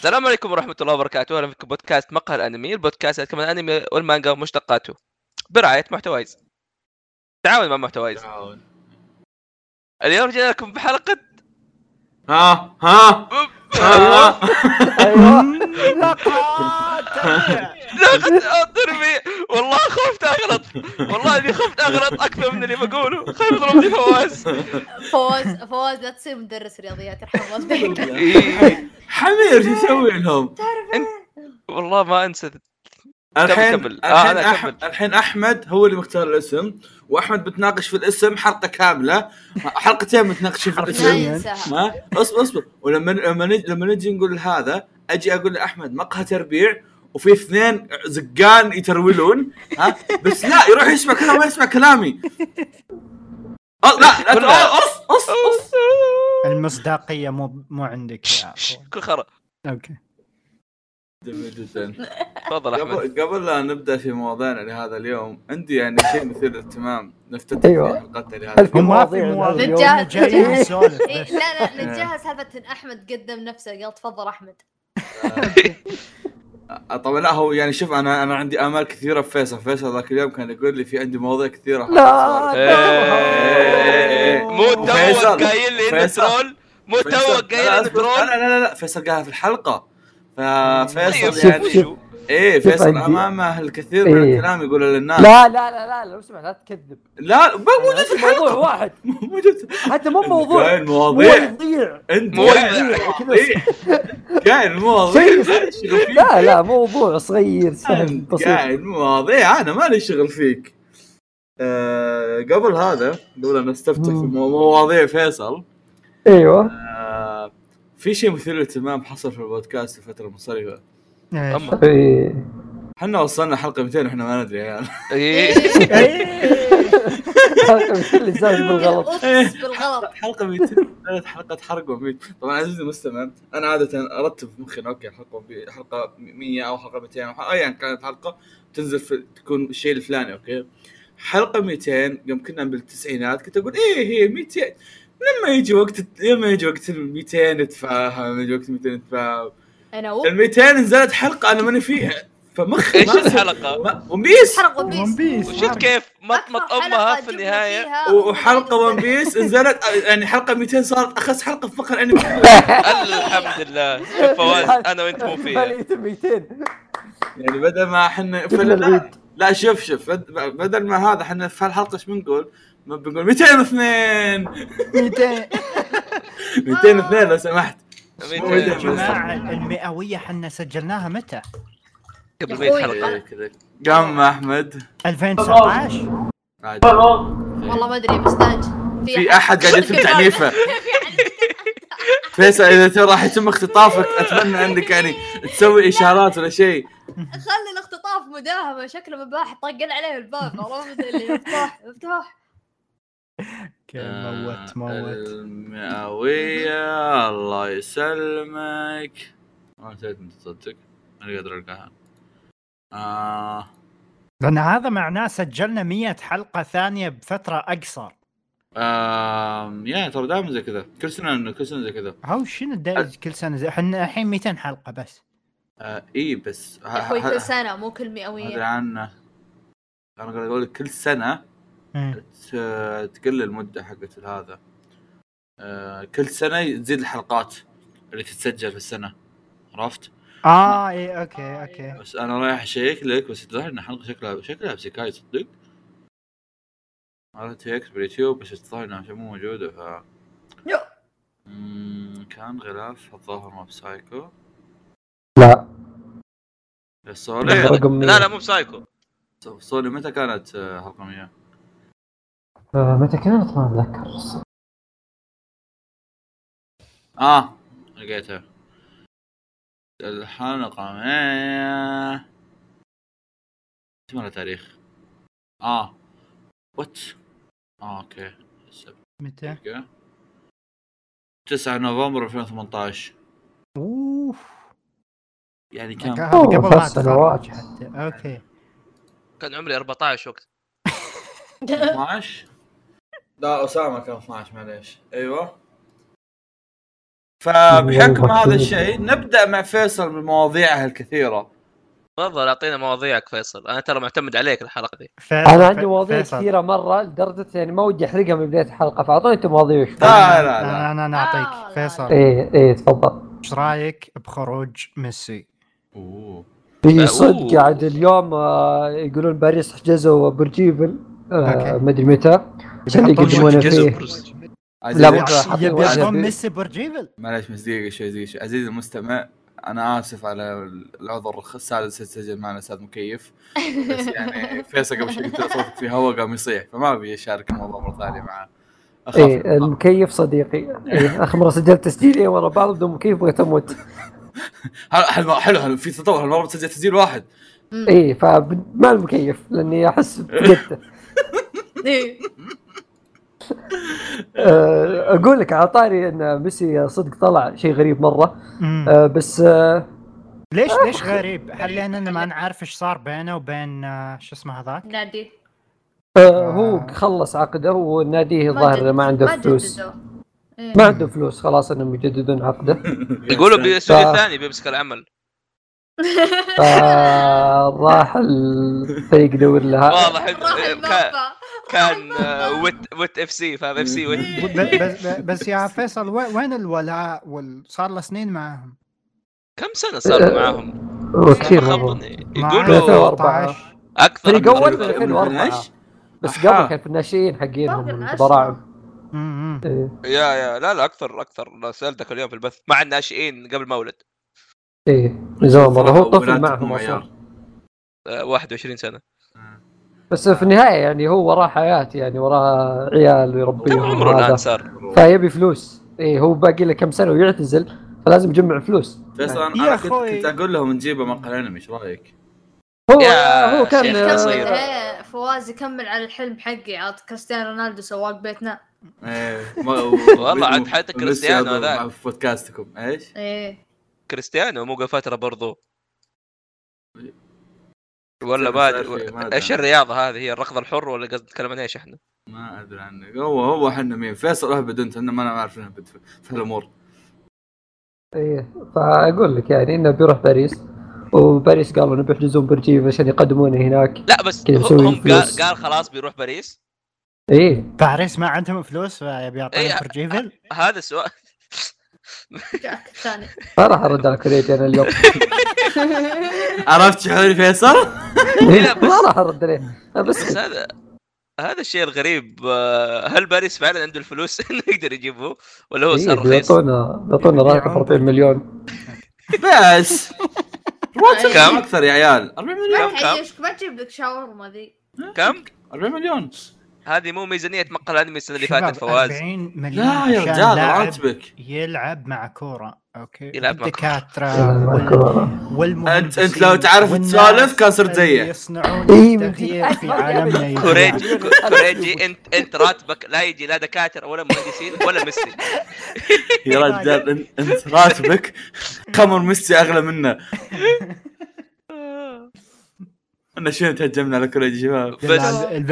السلام عليكم ورحمة الله وبركاته، أهلا بكم بودكاست مقهى الأنمي، البودكاست يتكلم عن الأنمي والمانجا ومشتقاته. برعاية محتوايز. تعاون مع محتوايز. تعاون. اليوم جينا لكم بحلقة. ها ها. ها أيوه. ترمي والله خفت أغلط. والله إني خفت أغلط أكثر من اللي بقوله. خايف يضربني فواز. فواز فواز لا تصير مدرس رياضيات يرحم والديك. حمير شو يسوي لهم؟ والله ما أنسى. الحين كمل. آه، الحين أنا أح-. الحين أحمد هو اللي مختار الاسم وأحمد بتناقش في الاسم حلقة كاملة. حلقتين بتناقشوا في الاسم. ما أصبر أصبر. ولما لما نجي لما نجي نقول هذا أجي أقول لأحمد مقهى تربيع وفي اثنين زقان يترولون ها؟ بس لا يروح يسمع كلام ما يسمع كلامي. أه، لا لا كلها. أص أص أص المصداقية مو مو عندك. كل خرا. أوكي. جميل جدا تفضل أحمد. قبل لا نبدأ في مواضيعنا لهذا اليوم عندي يعني شيء مثير للاهتمام. نفتتح أيوة. في حلقتنا لهذا هو ما في مواضيع؟ اليوم؟ نسولف إيه، لا لا سالفه أن أحمد قدم نفسه قال تفضل أحمد. آه، طبعا لا هو يعني شوف أنا أنا عندي آمال كثيرة في فيصل فيصل ذاك اليوم كان يقول لي في عندي مواضيع كثيرة لا إيه. مو توك فيصل. قايل لي فيصل. troll مو. توك قايل لا، إنه أصبر. troll لا لا لا فيصل قالها في الحلقة طيب، ففيصل شوف- يعني. إيه فيصل امامه الكثير من إيه. الكلام يقوله للناس. لا لا لا لا لو سمع لا تكذب. لا مو موجود في موضوع الحلقة واحد. موجود حتى مو موضوع. قايل مواضيع. مواضيع أنت مو مواضيع. شغل فيك. لا لا موضوع صغير سهل بسيط. قاعد مواضيع. أنا مالي شغل فيك. آه قبل هذا قبل أن نستفتح في. مو- مواضيع فيصل أيوه. آه في شيء مثير للاهتمام حصل في البودكاست الفترة المنصرفه أما. إيه. إحنا وصلنا حلقة 200 وإحنا ما ندري يا عيال إيه. حلقة اللي زاد بالغلط. بالغلط. حلقة 200 كانت حلقه حرق وميت. طبعا عزيزي المستمع أنا عادة أرتب في مخي. okay حلقة حلقة 100 أو حلقة 200 أو ايا كانت حلقة تنزل في تكون الشيء الفلاني okay. حلقة 200 يوم كنا بالتسعينات كنت أقول إيه هي 200 لما يجي وقت لما يجي وقت ال 200 نتفاهم يجي وقت 200 نتفاهم أنا أوب. ال 200 نزلت حلقة أنا ماني فيها. فمخي إيش الحلقة؟ ما- One Piece حرق One Piece وشفت كيف مطمط امها في النهاية؟ وحلقة ون بيس نزلت يعني حلقة 200 صارت أخس حلقة في فقر انمي الحمد لله. شوف فواز أنا وأنت مو فيها. مالي 200 يعني بدل ما إحنا لا, شوف شوف بد- بدل ما هذا إحنا في هالحلقة إيش بنقول؟ ما بنقول 202 200 202 لو سمحت. يا ميتين. جماعة المئوية حنا سجلناها متى؟ قبل يا 100 أخوي. حلقة. كذا. قام أحمد. 2019 عادي. والله ما أدري مستانج في أحد قاعد يتم تعنيفه. فيصل إذا ترى راح يتم اختطافك أتمنى أنك يعني تسوي إشارات ولا شيء. خلي الاختطاف مداهمة شكله مباح طقل عليه الباب. عرفت اللي مفتوح مفتوح. أوكي موت موت. المئوية الله يسلمك. ما نسيت أنت تصدق أنا قادر ألقاها. آه. لأن هذا معناه سجلنا 100 حلقة ثانية بفترة أقصر. آم، يا ترى دائما زي كذا. كل سنة كل سنة زي كذا. هو شنو الدائج كل سنة زي؟ إحنا الحين 200 حلقة بس. آه إي بس. أخوي كل سنة مو كل أدري مئويه عنه. أنا قاعد أقول لك كل سنة مم. ت- تقل المدة حقت هذا آه كل سنة تزيد الحلقات اللي تتسجل في السنة. عرفت؟ آه اي okay okay. بس أنا رايح أشيك لك بس الظاهر إن حلقه شكلها شكلها بسكاي صدق. عرفت هيك باليوتيوب بس الظاهر إنها مو موجودة ف كان غلاف الظاهر ما Psycho. لا. السوري رقم 100 لا لا مو Psycho. سوني متى كانت آه، حلقة 100 آه، متى كانت؟ ما أتذكر. آه لقيتها. الحلقة 100 اسمها تاريخ آه. what آه okay. السبت متى؟ دقيقة. 9 نوفمبر 2018 أوف. يعني كان قبل ما. اتخرج حتى. okay. كان عمري 14 وقت. 12 لا أسامة كان 12 معليش أيوه فبحكم. هذا الشيء نبدأ مع فيصل بمواضيعه الكثيرة تفضل أعطينا مواضيعك فيصل أنا ترى معتمد عليك الحلقة دي أنا عندي مواضيع فيصل. كثيرة مرة لدرجة يعني ما ودي أحرقها من بداية الحلقة فأعطوني أنتم مواضيع شوي لا لا لا أنا أنا آه، لا، فيصل إيه إيه تفضل إيش رأيك بخروج ميسي؟ أوه. في أوه. صدق قاعد اليوم آه، يقولون باريس حجزوا برجيفل okay. ما أدري متى. عشان يقدمونه فيه. لا، ميسي برجيفل معليش بس دقيقة شوي دقيقة شوي. عزيزي المستمع أنا آسف على العذر السادس يسجل معنا أستاذ مكيف. بس يعني فيصل قبل شوي قلت له صوتك في هواء قام يصيح. فما أبي أشارك الموضوع مرة ثانية معاه إيه المكيف صديقي. إيه اخر مرة سجلت تسجيلين ورا بعض بدون مكيف بغيت أموت. حلو حلو في تطور؟ هالمره بتسجل تسجيل واحد. إيه فما المكيف لأني أحس بجدته إيه. آه، أقول لك على طاري إن ميسي صدق طلع شيء غريب مرة. آه، بس آه، ليش ليش غريب؟ هل لاننا ما نعرف إيش صار بينه وبين آه، شو اسمه هذاك؟ نادي آه، هو خلص عقده وناديه الظاهر ما عنده فلوس. إيه. ما عنده فلوس خلاص إنهم يجددون عقده يقولوا بيسوي ف- ثاني بيمسك العمل فراح الفريق يدور لها واضح راح كان آه، wait wait FC فاهم FC wait ب- بس بس يا فيصل وين الولاء. صار له سنين معاهم كم سنة صار معاهم؟ مع يقولوا 2014. أكثر فريق أول. من 2004 2012 بس. قبل كان في الناشئين. البراعم مم. إيه. يا يا لا لا أكثر أكثر سألتك اليوم في البث مع الناشئين قبل ما ولد إيه من زمان مرة هو طفل معهم. أصلا آه، 21 سنة بس في النهاية يعني هو وراه حياة يعني وراه عيال كم ويربيهم عمره الآن صار؟ فيبي فلوس إيه هو باقي له كم سنة ويعتزل فلازم يجمع فلوس فيصل يا أنا كنت. كنت أقول لهم نجيبه مقهى انمي إيش رأيك؟ هو هو كان آه، فواز يكمل على الحلم حقي عاد كريستيانو رونالدو سواق بيتنا إيه والله عاد حتى كريستيانو. مع- في بودكاستكم إيش؟ إيه كريستيانو مو قبل فتره برضو ولا ما. إيش الرياضة هذه هي الركض الحر ولا قصد نتكلم عن إيش إحنا؟ ما أدري عنك هو هو حنا مين فيصل أهبد أنت أنا ما اعرف نهبد في, الأمور إيه فأقول لك يعني إنه بيروح باريس وباريس قالوا نبي يحجزون برجيف عشان يقدمونه هناك لا بس هم قال. قال خلاص بيروح باريس إيه باريس ما عندهم فلوس فيبي إيه. يعطيهم برجيفل هذا السؤال جاك الثاني راح أرد على كوريتي أنا اليوم عرفت شعوري فيصل؟ لا، بس- ما راح أرد عليه بس بس هذا هذا الشيء الغريب آه، هل باريس فعلا عنده الفلوس إنه يقدر يجيبه ولا هو إيه صار رخيص؟ بيعطونا بيعطونا راتب 40 مليون بس كم؟ أكثر يا عيال 40 لا مليون كم؟ ما تجيب لك شاورما ذي كم؟ 40 مليون هذه مو ميزانية مقهى الانمي السنة اللي فاتت فواز. 40 مليون لا يا رجال راتبك يلعب مع كورة okay؟ يلعب مع الدكاتره وال... والمهندسين أنت- أنت لو تعرف تسولف كان صرت زيه. يصنعون إيه، جد. في عالمنا يجي. كوريجي كوريجي انت أنت راتبك لا يجي لا دكاترة ولا مهندسين ولا ميسي. يا رجال أنت راتبك. خمر ميسي أغلى منه. أنا شنو تهجمنا على كوريجي شباب بس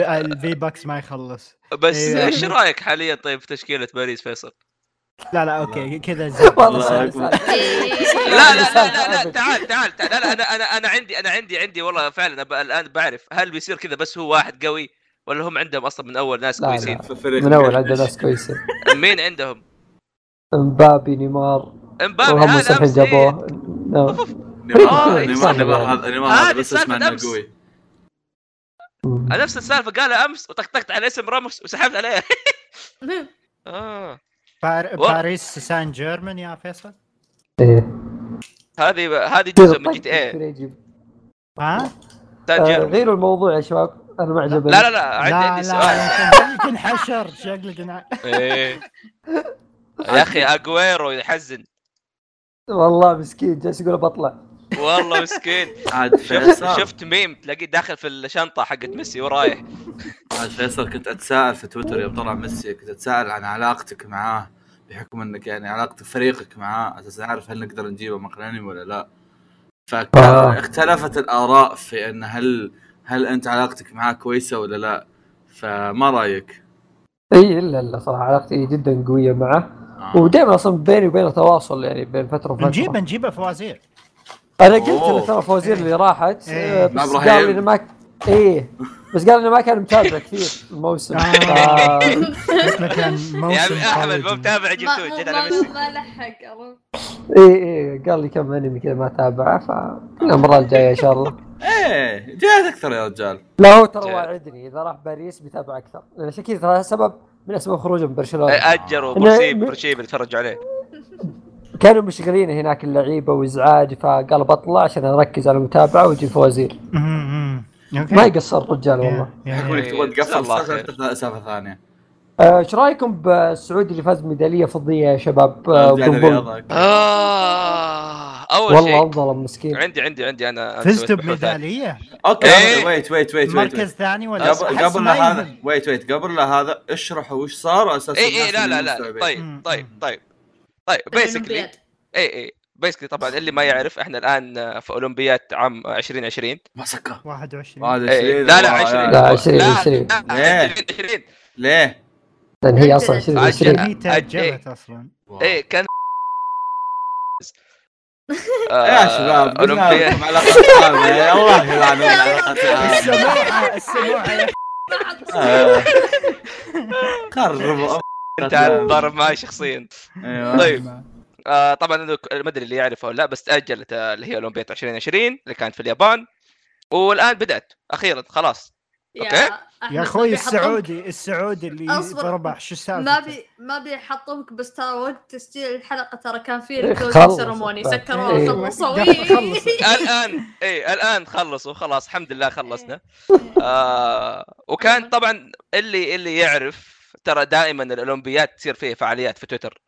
ال V-Bucks ما يخلص بس إيه. إيش رأيك حاليا طيب في تشكيلة باريس فيصل؟ لا لا okay كذا زين. والله. إيه. لا لا لا لا, لا تعال تعال تعال لا لا أنا أنا أنا عندي أنا عندي عندي والله فعلا الآن بعرف هل بيصير كذا بس هو واحد قوي ولا هم عندهم أصلا من أول ناس. كويسين؟ من أول عندنا ناس كويسين مين عندهم؟ مبابي نيمار إمبابي هذا. جابوه نعم. نيمار آه، نيمار. نيمار هذا نيمار هذه هذا بس اسمع إنه. قوي نفس السالفة قالها أمس وطقطقت على اسم راموس وسحبت عليه. آه. بار... و- باريس سان جيرمان يا فيصل؟ إيه. هذه هذه جزء من GTA. ها؟ سان آه، جيرمان. غيروا الموضوع يا شباب أنا ما عجبني. لا لا لا عندي عندي لا سؤال. شكلك انحشر شكلك إيه. يا أخي اجويرو يحزن. والله مسكين جالس يقول بطلع. والله مسكين. عاد شفت فيصل. شفت ميم تلاقيه داخل في الشنطة حقت ميسي ورايح عاد فيصل كنت أتساءل في تويتر يوم طلع ميسي كنت أتساءل عن علاقتك معاه بحكم إنك يعني علاقتك فريقك معاه أساس نعرف هل نقدر نجيبه مقرني ولا لا. آه. فاختلفت الآراء في إن هل هل أنت علاقتك معاه كويسة ولا لا. فما رأيك؟ إي إلا إلا صراحة علاقتي جدا قوية معه. آه. ودائما أصلا بيني وبينه تواصل يعني بين فترة وفترة. نجيبه نجيبه فوازير. أنا قلت. له ترى فوازير اللي راحت إيه. آه، بس. قال لي إنه ما إيه بس قال إنه ما كان متابع كثير الموسم آه. كان يا موسم عمي احمد مو. متابع ما جبتوه جد على ما- لحق؟ إيه إيه قال لي كم أنمي كذا ما تابعه فالمره الجاية إن شاء الله إيه جاهز أكثر يا رجال لا هو ترى جاء. واعدني إذا راح باريس بيتابع أكثر لأن عشان كذا ترى سبب من أسباب خروجه من برشلونة أجر إنه- وبرسيب برشيب اللي تفرجوا عليه كانوا مشغلين هناك اللعيبة وإزعاج فقال بطلع عشان أركز على المتابعة واجي فوازير ما يقصر الرجال والله. يقول لك تبغى تقفل سالفه ثانية. آه، إيش رأيكم بالسعودي اللي فاز بميدالية فضية يا شباب؟ آه،. آه أول والله شيء. الظلم مسكين. عندي عندي عندي أنا بحوثات. بميدالية؟ okay. wait wait wait مركز ثاني ولا قبل هذا. wait wait قبل لا هذا اشرحوا وش صار أساس اي اي لا لا لا. طيب. طيب طيب. طيب basically. اي اي basically طبعا اللي ما يعرف إحنا الآن في أولمبياد عام 2020 مسكه 21 هذا إيه، شيء لا لا والله 20 يا- لا، 20 لا، 20. لا، ليه؟ 20 20 ليه؟ لأن هي أصلا أجلت. 20 أجل. هي تاجلت أصلا. إيه كان يا شباب أولمبياد. لكم علاقة عامة يا الله يلعنون علاقة عامة السموعه السموعه يا آه. خربوا انت ضارب معي شخصيا أيوه طيب. آه طبعا ما أدري اللي يعرفه ولا لا بس تاجلت اللي هي اولمبياد 2020 اللي كانت في اليابان والآن بدأت أخيرا خلاص okay. يا أخوي السعودي السعودي اللي. ربح شو السالفة ما بي ما بيحطمك بس ترى وقت تسجيل الحلقة ترى كان في إيه، ال closing. ceremony إيه. سكروه خلصوا قفل- خلص. الآن اي الآن خلصوا خلاص الحمد لله خلصنا آه وكان طبعا اللي اللي يعرف ترى دائما الاولمبياد تصير فيه فعاليات في تويتر.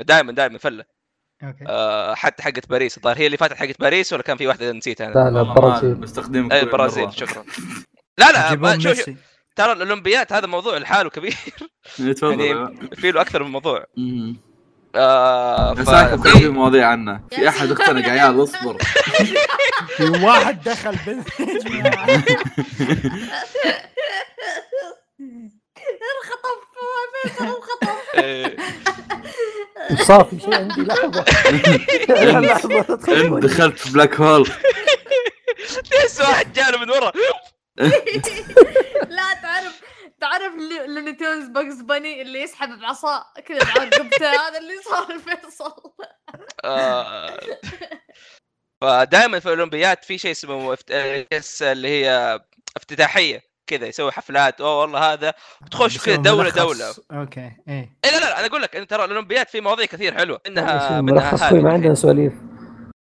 دائما دائما فلة. okay. آه حتى حقت باريس. الظاهر هي اللي فاتت حقت باريس ولا كان في واحدة نسيتها؟ أنا لا لا أي البرازيل مرة. شكرا. لا لا شوف ميسي. ترى الاولمبياد هذا موضوع لحاله كبير. إيه، تفضل. يعني في له أكثر من موضوع. آه ف... كل في مواضيع عنه في أحد اختنق عيال اصبر. في واحد دخل بنت فيصل انخطف إيه. وش صار في شيء عندي. لحظة. لحظه دخلت في black hole تحس واحد جاله من ورا؟ لا تعرف تعرف اللي Looney Tunes Bugs Bunny اللي يسحب بعصا؟ كذا برقبته هذا اللي صار لفيصل آه، فدائما في الاولمبياد في شيء اسمه افت... آه، اللي هي افتتاحية. كذا يسوي حفلات أوه والله هذا تخش كذا دولة. دولة. okay إيه. إيه لا لا أنا أقول لك انت ترى الاولمبياد في مواضيع كثير حلوة شيء منها ما عندنا سواليف.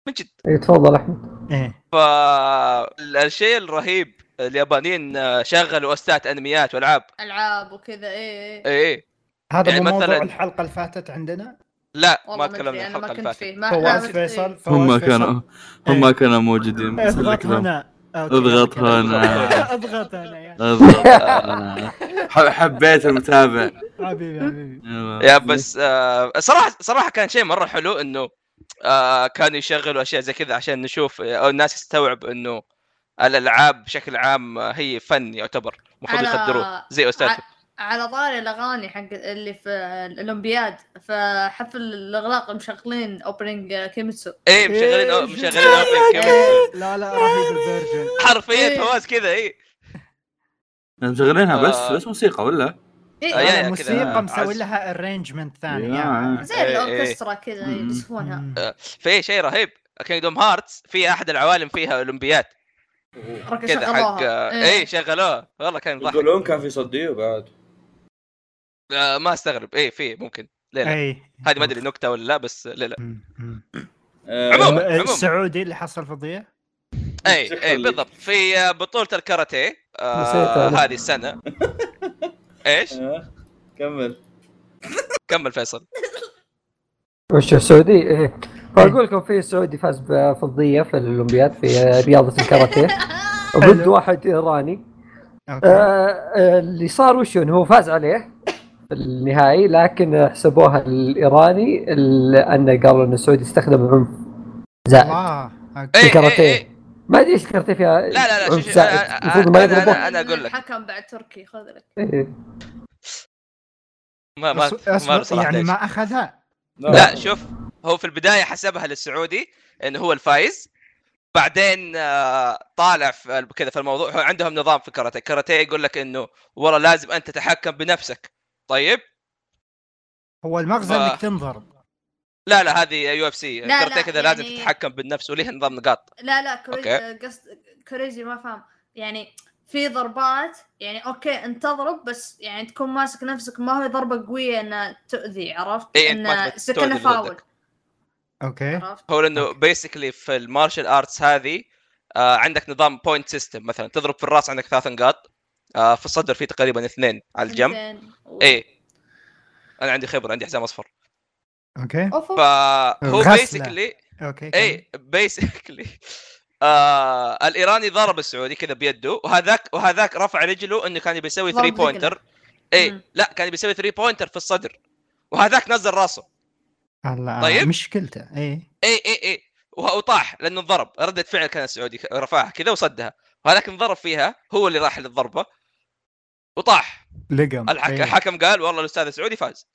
من جد. إيه، تفضل أحمد. إيه. فالشيء الرهيب اليابانيين شغلوا OST ات أنميات وألعاب. ألعاب وكذا إيه اي اي هذا يعني مو موضوع مثلاً- الحلقة اللي فاتت عندنا؟ لا ما تكلمنا الحلقة اللي فاتت. فواز ما- فيصل هم. كانوا هم ما كانوا موجودين اضغط. هنا. اضغط. هنا اضغط هنا يا. اضغط حبيت المتابع. حبيبي حبيبي. يا بس آه صراحة صراحة كان شيء مرة حلو إنه آه كانوا يشغلوا أشياء زي كذا عشان نشوف آه، أو الناس تستوعب إنه الألعاب بشكل عام هي فن يعتبر المفروض يقدروه زي أستاذ على طاري الأغاني حق اللي في الأولمبياد في حفل الأغلاق مشغلين opening كيميتسو إيه مشغلين إيه، أو مشغلين opening كيميتسو. إيه. لا لا رهيب ال version حرفيا إيه. فواز كذا اي مشغلينها بس آه. بس موسيقى ولا؟ إيه، آه، موسيقى كذا مسوي. لها arrangement ثاني. يعني زي إيه، إيه. الأوركسترا كذا مم. في شيء رهيب Kingdom Hearts في أحد العوالم فيها أولمبياد كذا حق اي شغلوها والله كان ضحك يقولون كان في صديق بعد آه، ما استغرب. اي في ممكن. لا لا. اي هذه ما أدري نكتة ولا لا بس لا لا. مم. عموماً،. السعودي اللي حصل فضية؟ اي اي. بالضبط. في آه، بطولة الكاراتيه آه. هذه السنة. إيش؟ كمل. كمل فيصل. وش السعودي؟ إيه. فاقول لكم في سعودي فاز بفضية في الأولمبياد في رياضة الكاراتيه. ضد واحد إيراني. آه آه، اللي صار وش انه هو فاز عليه. النهائي لكن حسبوها الإيراني ال- انه قالوا إن السعودي استخدم عنف زائد. الله اي الكاراتيه. اي ما أدري إيش الكاراتيه فيها. لا لا لا المفروض ما أنا- يضربه أنا- أقول لك. الحكم بعد تركي خذ لك إيه. ما ما, ما يعني. ما أخذها. لا. شوف هو في البداية حسبها للسعودي انه هو الفايز. بعدين آه، طالع في كذا في الموضوع. هو عندهم نظام في الكاراتيه الكاراتيه يقول لك إنه والله لازم انت تتحكم بنفسك. طيب هو المغزى ف- انك تنضرب لا لا هذه UFC لا، كذا لازم يعني- تتحكم بالنفس وليه نظام نقاط لا لا. كوريجي قصد كوريجي ما فهم يعني في ضربات يعني okay أنت تضرب بس يعني تكون ماسك نفسك ما هي ضربة قوية إنها تؤذي عرفت؟ اي انت انه سكنه فاول. okay عرفت؟ هو لأنه. basically في ال martial arts هذه آه عندك نظام point system مثلا تضرب في الرأس عندك ثلاث نقاط آه في الصدر في تقريبا اثنين على الجنب. إيه. أنا عندي خبره عندي حزام أصفر. okay. فهو. basically okay اي basically آه الإيراني ضرب السعودي كذا بيده وهذاك وهذاك رفع رجله إنه كان يبي يسوي ضرب 3 pointer اي. لا كان يبي يسوي 3 pointer في الصدر. وهذاك نزل راسه. هلا طيب. مشكلته. اي اي اي اي وه- وطاح لأنه انضرب. ردة فعل كان السعودي رفعها كذا وصدها. وهذاك انضرب فيها هو اللي راح للضربة. وطاح. لقم. الحكم, إيه. الحكم قال والله الأستاذ السعودي فاز.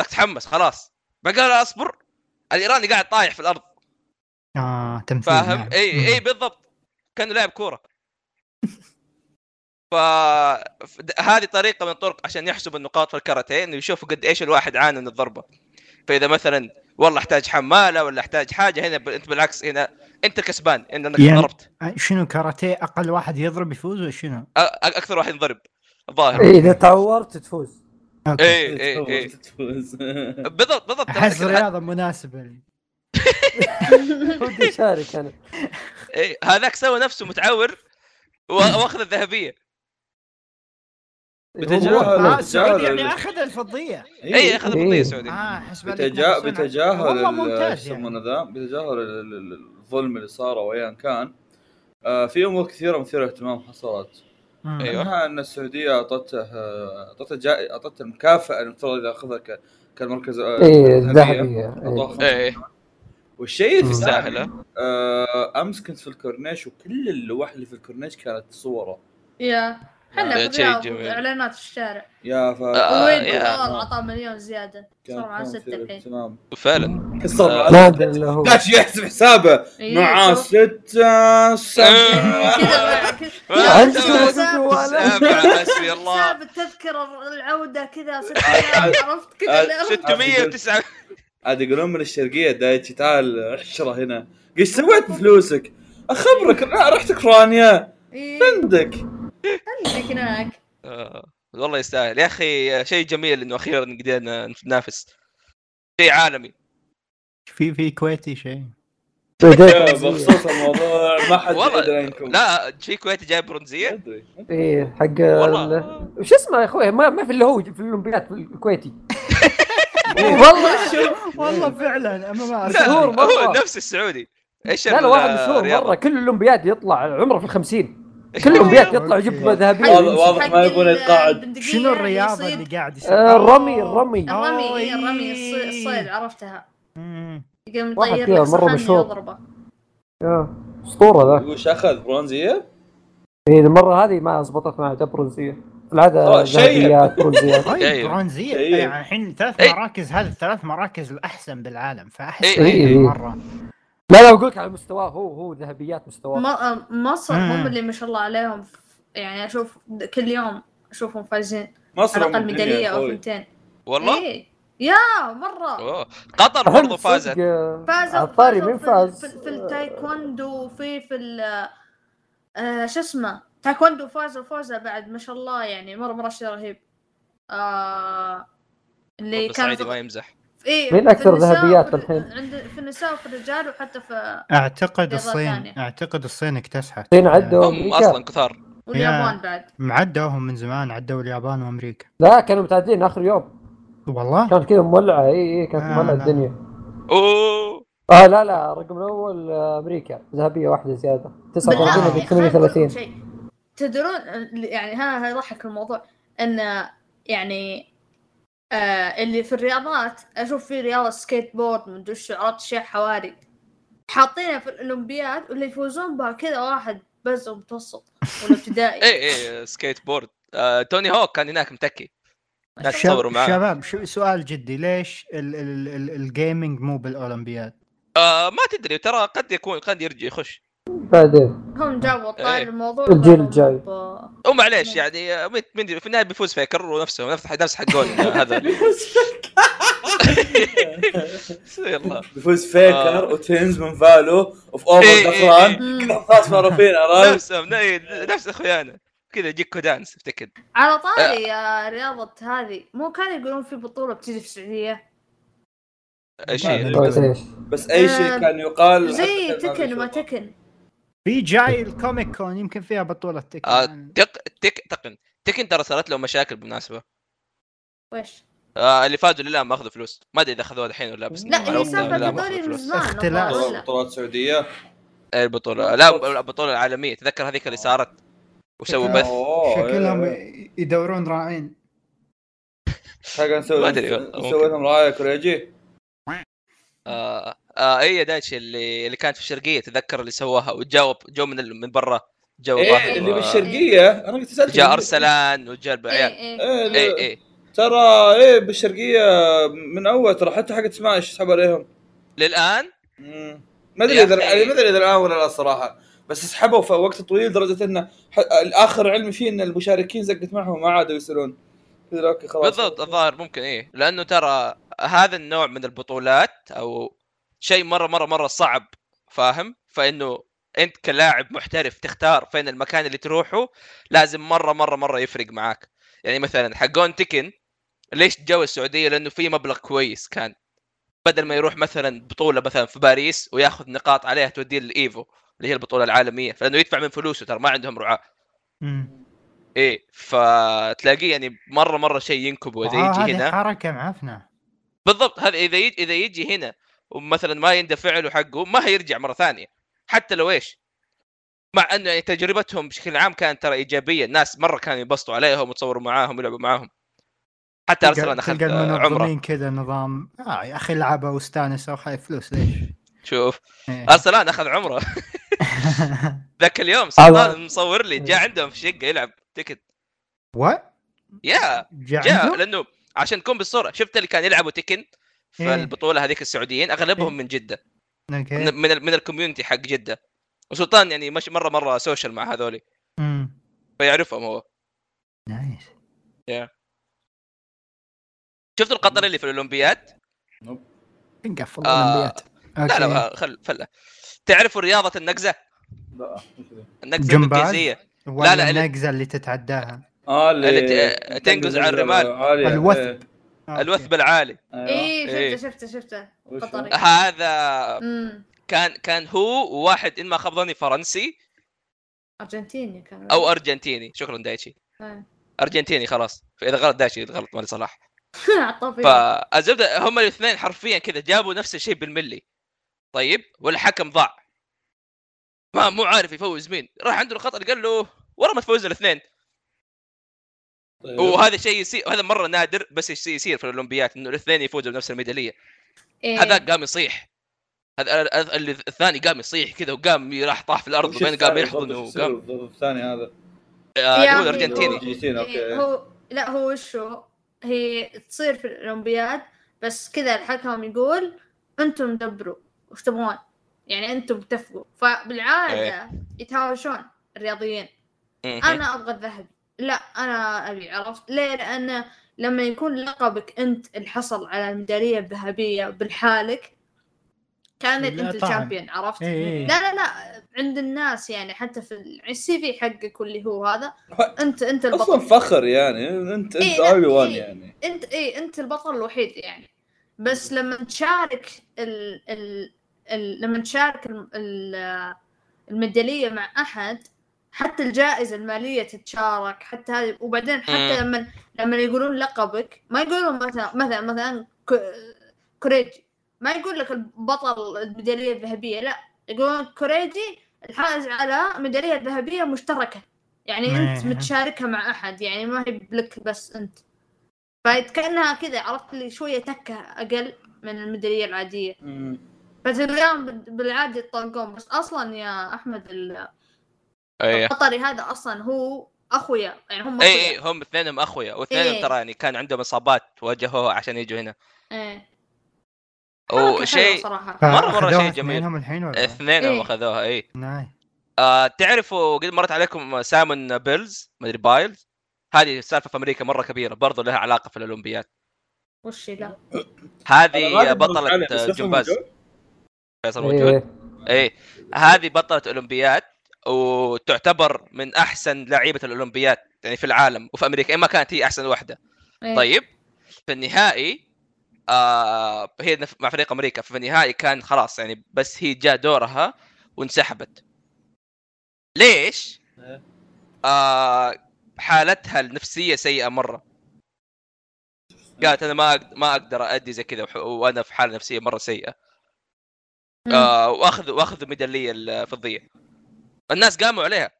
ذاك تحمس خلاص. بقى قال أصبر. الإيراني قاعد طايح في الأرض. آه تمثيل فاهم؟ نعم. إي. إي بالضبط. كأنه لاعب كورة. ف هذه طريقة من الطرق عشان يحسب النقاط في الكاراتيه انه يشوفوا قد إيش الواحد عانى من الضربة. فإذا مثلا والله أحتاج حمالة ولا أحتاج حاجة هنا ب... أنت بالعكس هنا أنت كسبان ان إنك يعني- ضربت. آه، شنو كاراتيه أقل واحد يضرب يفوز ولا شنو؟ أ... أكثر واحد ينضرب. الظاهر إيه، إذا تعورت تفوز. اي اي اي تفوز. بالضبط بالضبط. أحس هذاك- رياضه مناسبة لي. ودي أشارك أنا. إيه، هذاك سوى نفسه متعور وأخذ الذهبية. بتجاهل آه السعودي بتجاهل يعني أخذ الفضية. اي أخذ إيه. الفضيه السعودي آه حسب بتجا... بتجاهل ممتاز شو يسمونه يعني ذا بتجاهل ال- ال- الظلم اللي صار أو ايا كان. آه في أمور كثيرة مثيرة اهتمام حصلت. منها أن السعودية أعطته أعطته جا... أعطته المكافاه المفترض ياخذها ك... كالمركز آه، إيه الذهبية. الذهبية. أعطوها إيه. إيه. والشيء. الثاني سهلة. آه أمس كنت في الكورنيش وكل اللوح اللي في الكورنيش كانت صوره. يا. في شيء. اعلانات في الشارع. يا ف آه، وين يا. طلال عطاه مليون زيادة. صار معاه في الحين. اهتمام فعلا. آه. هو داش يحسب حسابه؟ إيه، معاه حساب- جوال. سابع حسبي الله. حساب التذكرة العودة كذا 600 عرفت كذا؟ اللي أعرف. 609 عاد يقولون من الشرقية دايتشي تعال عشرة هنا. إيش سويت بفلوسك؟ أخبرك رحت أوكرانيا. إيه، عندك. عندك هناك. آه، والله يستاهل. يا أخي شيء جميل إنه أخيرا قدرنا ننافس شيء عالمي. في في كويتي شيء. بخصوص الموضوع ما حد والله يدري عنكم. لا في كويتي جايب برونزية؟ إيه حق وش اسمه يا أخوي؟ ما, ما في اللي هو في الأولمبياد في الكويتي. والله. والله فعلا أما ما مشهور هو. نفس السعودي. إيش لا لا واحد مشهور؟ مرة. كل الأولمبياد يطلع عمره في الخمسين. كل؟ الاولمبياد يطلع. يجيب ذهبيه واضح- ما يبون يتقاعد. شنو الرياضة اللي قاعد يصير؟ آه، الرمي الرمي الرمي إيه، الرمي إيه. الصيد, عرفتها. يقوم يطير لك مرة صحن مشهور. أسطورة ذا وش اخذ برونزية؟ إيه المره هذه ما زبطت معه جاب برونزية العادة شيء. ذهبيات برونزيات طيب. برونزية. يعني الحين ثلاث أي. مراكز هذه الثلاث مراكز الأحسن بالعالم فأحسن أي. مرة لا لا بقول لك على مستواه هو هو ذهبيات مستواه. مصر مم. هم اللي ما شاء الله عليهم. يعني أشوف كل يوم أشوفهم فايزين مصر على الأقل ميدالية أو. ثنتين والله؟ إيه. يا مرة. أوه. قطر برضو فازت. آه، الطاري فازوا مين في- فاز؟ في, في التايكوندو وفي في ال آه شو اسمه؟ تايكوندو فازوا فوزه بعد ما شاء الله يعني مرة مرة شيء رهيب. آه اللي كان صعيدي في ما يمزح. إيه مين النساء ذهبيات الحين؟ عند في النساء وفي الرجال وحتى في أعتقد الصين ثانية. أعتقد الصين اكتسحت. الصين عدوا هم أصلا كثار. واليابان بعد. معدوهم من زمان عدوا اليابان وأمريكا. لا كانوا متعدين آخر يوم. والله؟ كانت كذا مولعة. إي إي كانت آه، مولعة. الدنيا. أوه. آه لا لا الرقم الأول آه، أمريكا. ذهبية واحدة زيادة. 39 بالله، ولا خليني أقول لكم 38 شيء. تدرون يعني ها يضحك الموضوع. إن يعني آه اللي في الرياضات أشوف في رياضة سكيت بورد من وش عرفت اشياء حواري. حاطينها في الأولمبياد واللي يفوزون بها كذا واحد بس متوسط ولا ابتدائي. اي اي سكيت بورد آه، Tony Hawk كان هناك متكي ناس شب- تصوروا معاه. شباب شو سؤال جدي ليش ال- ال- ال- ال gaming مو بالأولمبياد؟ آه ما تدري ترى قد يكون قد يرجع يخش. بعدين هم جابوا إيه. الموضوع الجيل الجاي. ومعليش يعني آه، مين في النهاية بيفوز Faker ونفسه نفس نفس حقون هذا يلا بيفوز Faker آه. و TenZ من Valo وفي Over إيه، إيه، إيه. كذا خلاص معروفين عرفت؟ نفسهم ني- نفس أخويانا كذا يجيك كودانس افتكر على طاري يا رياضة هذه مو كانوا يقولون في بطولة بتجي في السعودية. قلت إيش؟ بس أي شيء آه، كان يقال زي تكن ما بيشوفه. تكن في جاي الكوميك كون يمكن فيها بطولة تكن آه تك تك تقن تكن ترى صارت له مشاكل بالمناسبة. ويش؟ آه اللي فازوا لله ما أخذوا فلوس. ما أدري إذا أخذوها الحين ولا بس لا هي هذول اخذوا من زمان. بطولات سعودية. إيه البطولة. لا البطوله العالمية. تذكر هذيك اللي صارت وسووا بث. أوه، شكلهم إيه. يدورون راعين. ما نسوي ممكن. لهم رايه كوريجي آه آه اي دايتش اللي اللي كانت في الشرقية تذكر اللي سواها وجاوب جو من ال- من برا جو إيه واحد. اللي و- بالشرقية. أنا قلت سألت جاء أرسلان وجاء إيه عيال إيه. إيه اي اي ترى إيه بالشرقية من أول ترى حتى حقت سماش سحب عليهم. للآن. ما أدري اذا. ما أدري إذا الآن ولا لا الصراحه بس سحبوا في وقت طويل لدرجه إنه ح... الآخر علمي فيه إن المشاركين زقت معهم ما عادوا كذا أوكي خلاص. بالضبط الظاهر ممكن إيه. لأنه ترى هذا النوع من البطولات أو شيء مرة مرة مرة صعب فاهم؟ فإنه أنت كلاعب محترف تختار فين المكان اللي تروحه لازم مرة مرة مرة يفرق معاك. يعني مثلا حقون تكن ليش جو السعودية؟ لأنه في مبلغ كويس كان. بدل ما يروح مثلا بطولة مثلا في باريس وياخذ نقاط عليها توديه للايفو اللي هي البطولة العالمية فلأنه يدفع من فلوسه ترى ما عندهم رعاة. مم. إيه فتلاقيه يعني مرة مرة شيء ينكب وإذا آه، يجي هنا حركة معفنة. بالضبط هذا إذا يجي إذا يجي هنا ومثلا ما يندفع له حقه ما هيرجع مرة ثانية. حتى لو إيش؟ مع انه يعني تجربتهم بشكل عام كانت ترى إيجابية. الناس مرة كانوا ينبسطوا عليهم وتصوروا معاهم ويلعبوا معاهم. حتى أنا اخذ آه، عمرة. كذا نظام آه يا أخي العبوا واستانسوا خايف فلوس ليش؟ شوف. إيه. أرسل أنا اخذ عمرة. ذاك اليوم الله. سلطان مصور لي جاء عندهم في الشقه يلعب تكت وات؟ يا. جاء؟ لأنه عشان تكون بالصورة. شفت اللي كان يلعبوا تكن في إيه. البطوله هذيك السعوديين أغلبهم إيه. من جدة أوكي من من, ال- من الكوميونتي حق جدة وسلطان يعني مش مرة مرة سوشيال مع هذولي امم فيعرفهم هو nice شفتوا القطر اللي في الأولمبياد؟ نقفل آه، الأولمبياد لا لا خل فله تعرفوا رياضة النقزة؟ لا. النقزة ولا لا، اللي- النقزة اللي تتعداها آه اللي تنقز على الرمال. عالية. الوثب. إيه. okay. الوثب العالي. أيوة. إيه إيه. شفته شفته شفته؟ قطري. هذا كان كان هو وواحد إن ما خاب ظني فرنسي. أرجنتيني كان أو أرجنتيني. شكرا دايتشي. إيه. أرجنتيني خلاص. فاذا غلط دايتشي غلط مالي صلاح. فالزبده هم الاثنين حرفيا كذا جابوا نفس الشيء بالملي. طيب والحكم ضاع. ما مو عارف يفوز مين. راح عنده الخطر قال له ورا ما تفوز الاثنين. طيب. وهذا شيء يصير هذا مرة نادر بس يصير يصير في الأولمبيات إنه الاثنين يفوزوا بنفس الميدالية إيه. هذاك قام يصيح هذا اللي الثاني قام يصيح كذا وقام راح طاح في الأرض وش وبين قام الثاني يحضن بالضبط؟ وش وقام الثاني هذا آه، يا هو الأرجنتيني هو- إيه، هو لا هو وشو هي تصير في الاولمبياد بس كذا الحكم يقول أنتم دبروا وش تبغون يعني أنتم اتفقوا فبالعادة إيه. يتهاوشون الرياضيين. أنا أبغى الذهب لا أنا أبي عرفت ليه لأن لما يكون لقبك أنت الحصل على الميدالية الذهبية بالحالك كانت أنت. ال champion عرفت إيه إيه. لا لا لا عند الناس يعني حتى في ال CV حقك واللي هو هذا أنت أنت أصلا البطل فخر يعني أنت إيه، انت لا، only one إيه. يعني أنت اي أنت البطل الوحيد يعني بس لما تشارك ال ال ال لما تشارك ال الميدالية مع أحد حتى الجائزة المالية تتشارك حتى هذه وبعدين حتى. لما لما يقولون لقبك ما يقولون مثلا مثلا مثلا ك- كوريجي ما يقول لك البطل الميدالية الذهبية لا يقولون كوريجي الحائز على ميدالية ذهبية مشتركة يعني أنت. متشاركها مع أحد يعني ما هي لك بس أنت فكانها كذا عرفت لي شوية تكة أقل من الميدالية العادية. فتلقاهم بال- بالعادة يطلقون بس أصلا يا أحمد ال- إيه. القطري هذا أصلا هو أخويا يعني هم اي اخويا اي هم اثنينهم أخويا واثنينهم إيه. ترى يعني كان عندهم إصابات واجهوها عشان يجوا هنا. إيه. وشيء مرة فأخذوها شيء جميل. اثنينهم الحين ولا؟ اثنينهم إيه. أخذوها اي آه تعرفوا قد مرت عليكم سيمون بايلز؟ مدري بايلز؟ هذه سالفة في أمريكا مرة كبيرة برضو لها علاقة في الأولمبياد. وش ذا هذه بطلة جمباز فيصل موجود إيه. إيه. هذه بطلة أولمبياد. وتعتبر من أحسن لعيبة الاولمبياد يعني في العالم وفي أمريكا إما كانت هي أحسن واحدة إيه. طيب في النهائي آه هي مع فريق أمريكا في النهائي كان خلاص يعني بس هي جاء دورها وانسحبت ليش؟ إيه. آه حالتها النفسية سيئة مرة قالت أنا ما ما أقدر أدي زي كذا وأنا في حالة نفسية مرة سيئة. آه واخذ واخذ ميدالية الفضيه الناس قاموا عليها.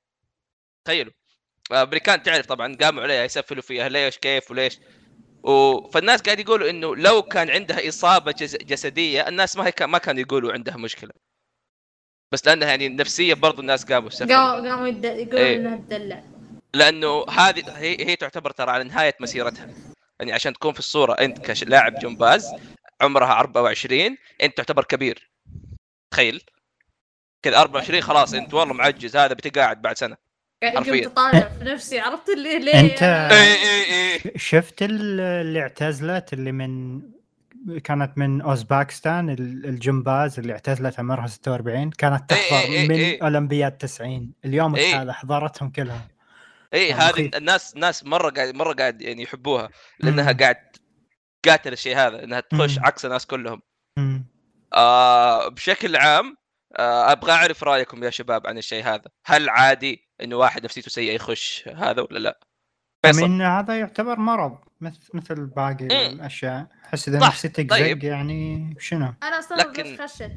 تخيلوا. آه، أمريكان تعرف طبعا قاموا عليها يسفلوا فيها ليش كيف وليش. و... فالناس قاعد يقولوا إنه لو كان عندها إصابة جس... جسدية الناس ما هي كان... ما كانوا يقولوا عندها مشكلة. بس لأنها يعني نفسيا برضو الناس قاموا قاموا قاموا يقولون إيه. إنها تدلع. لأنه هذه هي, هي تعتبر ترى على نهاية مسيرتها. يعني عشان تكون في الصورة أنت كلاعب جمباز عمرها 24 أنت تعتبر كبير. تخيل. كذا 24 خلاص أنت والله معجز هذا بتقاعد بعد سنة حرفياً. قمت طالع في نفسي عرفت اللي ليه أنت- أنا- اي اي اي شفت ال- اللي اعتزلت اللي من كانت من أوزباكستان ال- الجمباز اللي اعتزلت عمرها 46 كانت إيه تحضر إيه إيه من إيه. اولمبياد 90 اليوم إيه. هذا حضرتهم كلهم اي يعني هذه. الناس ناس مرة قاعد مرة قاعد يعني يحبوها لأنها. قاعد قاتل الشيء هذا إنها تخش. عكس الناس كلهم. آه بشكل عام أبغى أعرف رأيكم يا شباب عن الشيء هذا. هل عادي إنه واحد نفسيته سيئة يخش هذا ولا لا؟ فيصل. من هذا يعتبر مرض مثل مثل باقي مم. الأشياء. أحس إذا نفسيتك طيب. زق يعني شنو؟ أنا استغرب لكن- بس خشت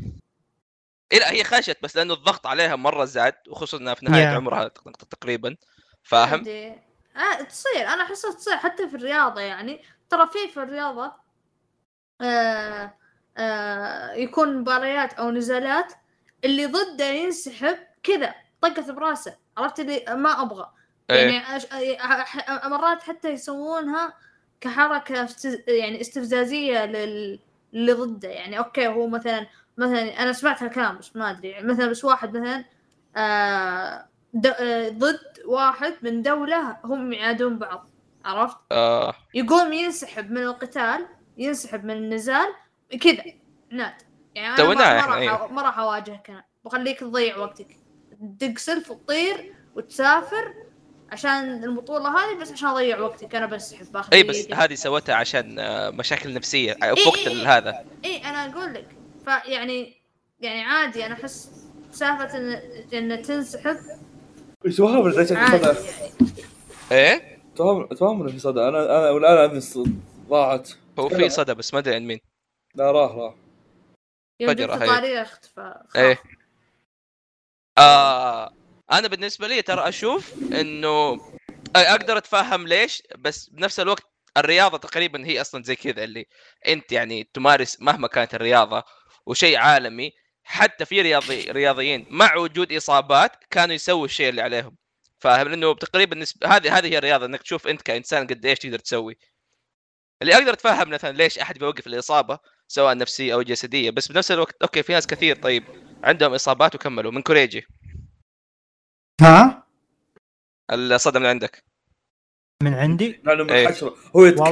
إيه لا هي خشت بس لأنه الضغط عليها مرة زاد وخصوصا إنها في نهاية Yeah. عمرها تق- تقريبا. فاهم؟ عندي- آه تصير. أنا احسها تصير حتى في الرياضة يعني. ترى في في الرياضة آه آه يكون مباريات أو نزالات اللي ضده ينسحب كذا طقت براسه عرفت اللي ما أبغى. إيه. يعني أش... مرات حتى يسوونها كحركة استز... يعني استفزازية لل... اللي ضده. يعني أوكي هو مثلا مثلا أنا سمعت هالكلام بس ما أدري. يعني مثلا بس واحد مثلا آه د... آه ضد واحد من دولة هم يعادون بعض عرفت؟ آه. يقوم ينسحب من القتال ينسحب من النزال كذا. عناد يعني سويناها ما, إحنا، راح أيوه. ما راح أواجهك أنا. بخليك تضيع وقتك. تدق سلف وتطير وتسافر عشان البطولة هذه بس عشان أضيع وقتك. أنا بنسحب باخذ اي بس يدي. هذه سوتها عشان آه، مشاكل نفسية في إيه وقت إيه. إيه. هذا. اي أنا أقول لك. فيعني يعني عادي أنا أحس سالفة ان إن تنسحب. عادي صدى يعني. إيه؟ إنه في صدى أنا أنا والآن ضاعت هو في صدى بس ما أدري عن مين. لا راح راح. فجرة هي. إيه. آه أنا بالنسبة لي ترى أشوف إنه أي أقدر أتفهم ليش بس بنفس الوقت الرياضة تقريبا هي أصلا زي كذا اللي أنت يعني تمارس مهما كانت الرياضة وشيء عالمي حتى في رياضي رياضيين مع وجود إصابات كانوا يسووا الشيء اللي عليهم. فاهم؟ لأنه تقريبا نسب... هذه هذه هي الرياضة إنك تشوف أنت كإنسان قد إيش تقدر تسوي. اللي أقدر أتفهم مثلا ليش أحد بيوقف الإصابة سواء نفسية أو جسدية. بس بنفس الوقت أوكي في ناس كثير طيب عندهم إصابات وكملوا. من كوريجي. ها؟ الصدى من عندك. من عندي؟ من. حشره هو يتكلم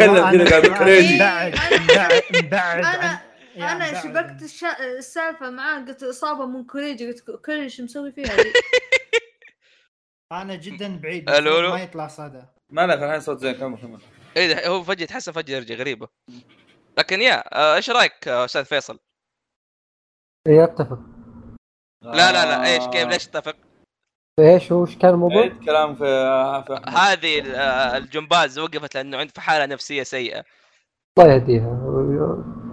كذا أنا- كريجي مبعد عن أنا يا أنا شبكت الشا... السالفة معاه قلت إصابة من كوريجي. قلت كوريجي إيش مسوي فيها؟ دي؟ أنا جدا بعيد ألو، ألو. ما يطلع صدى. ما لك الحين صوت زين كمل كمل. إيه هو فجأة تحسن فجأة يرجع غريبة. لكن يا آه، إيش رأيك آه، أستاذ فيصل؟ اي اتفق لا لا لا إيش آه. كيف ليش تتفق؟ إيش وش كان الموضوع؟ عيد كلام في في أحمد. هذه ال- آه، الجمباز وقفت لأنه عنده في حالة نفسية سيئة الله يهديها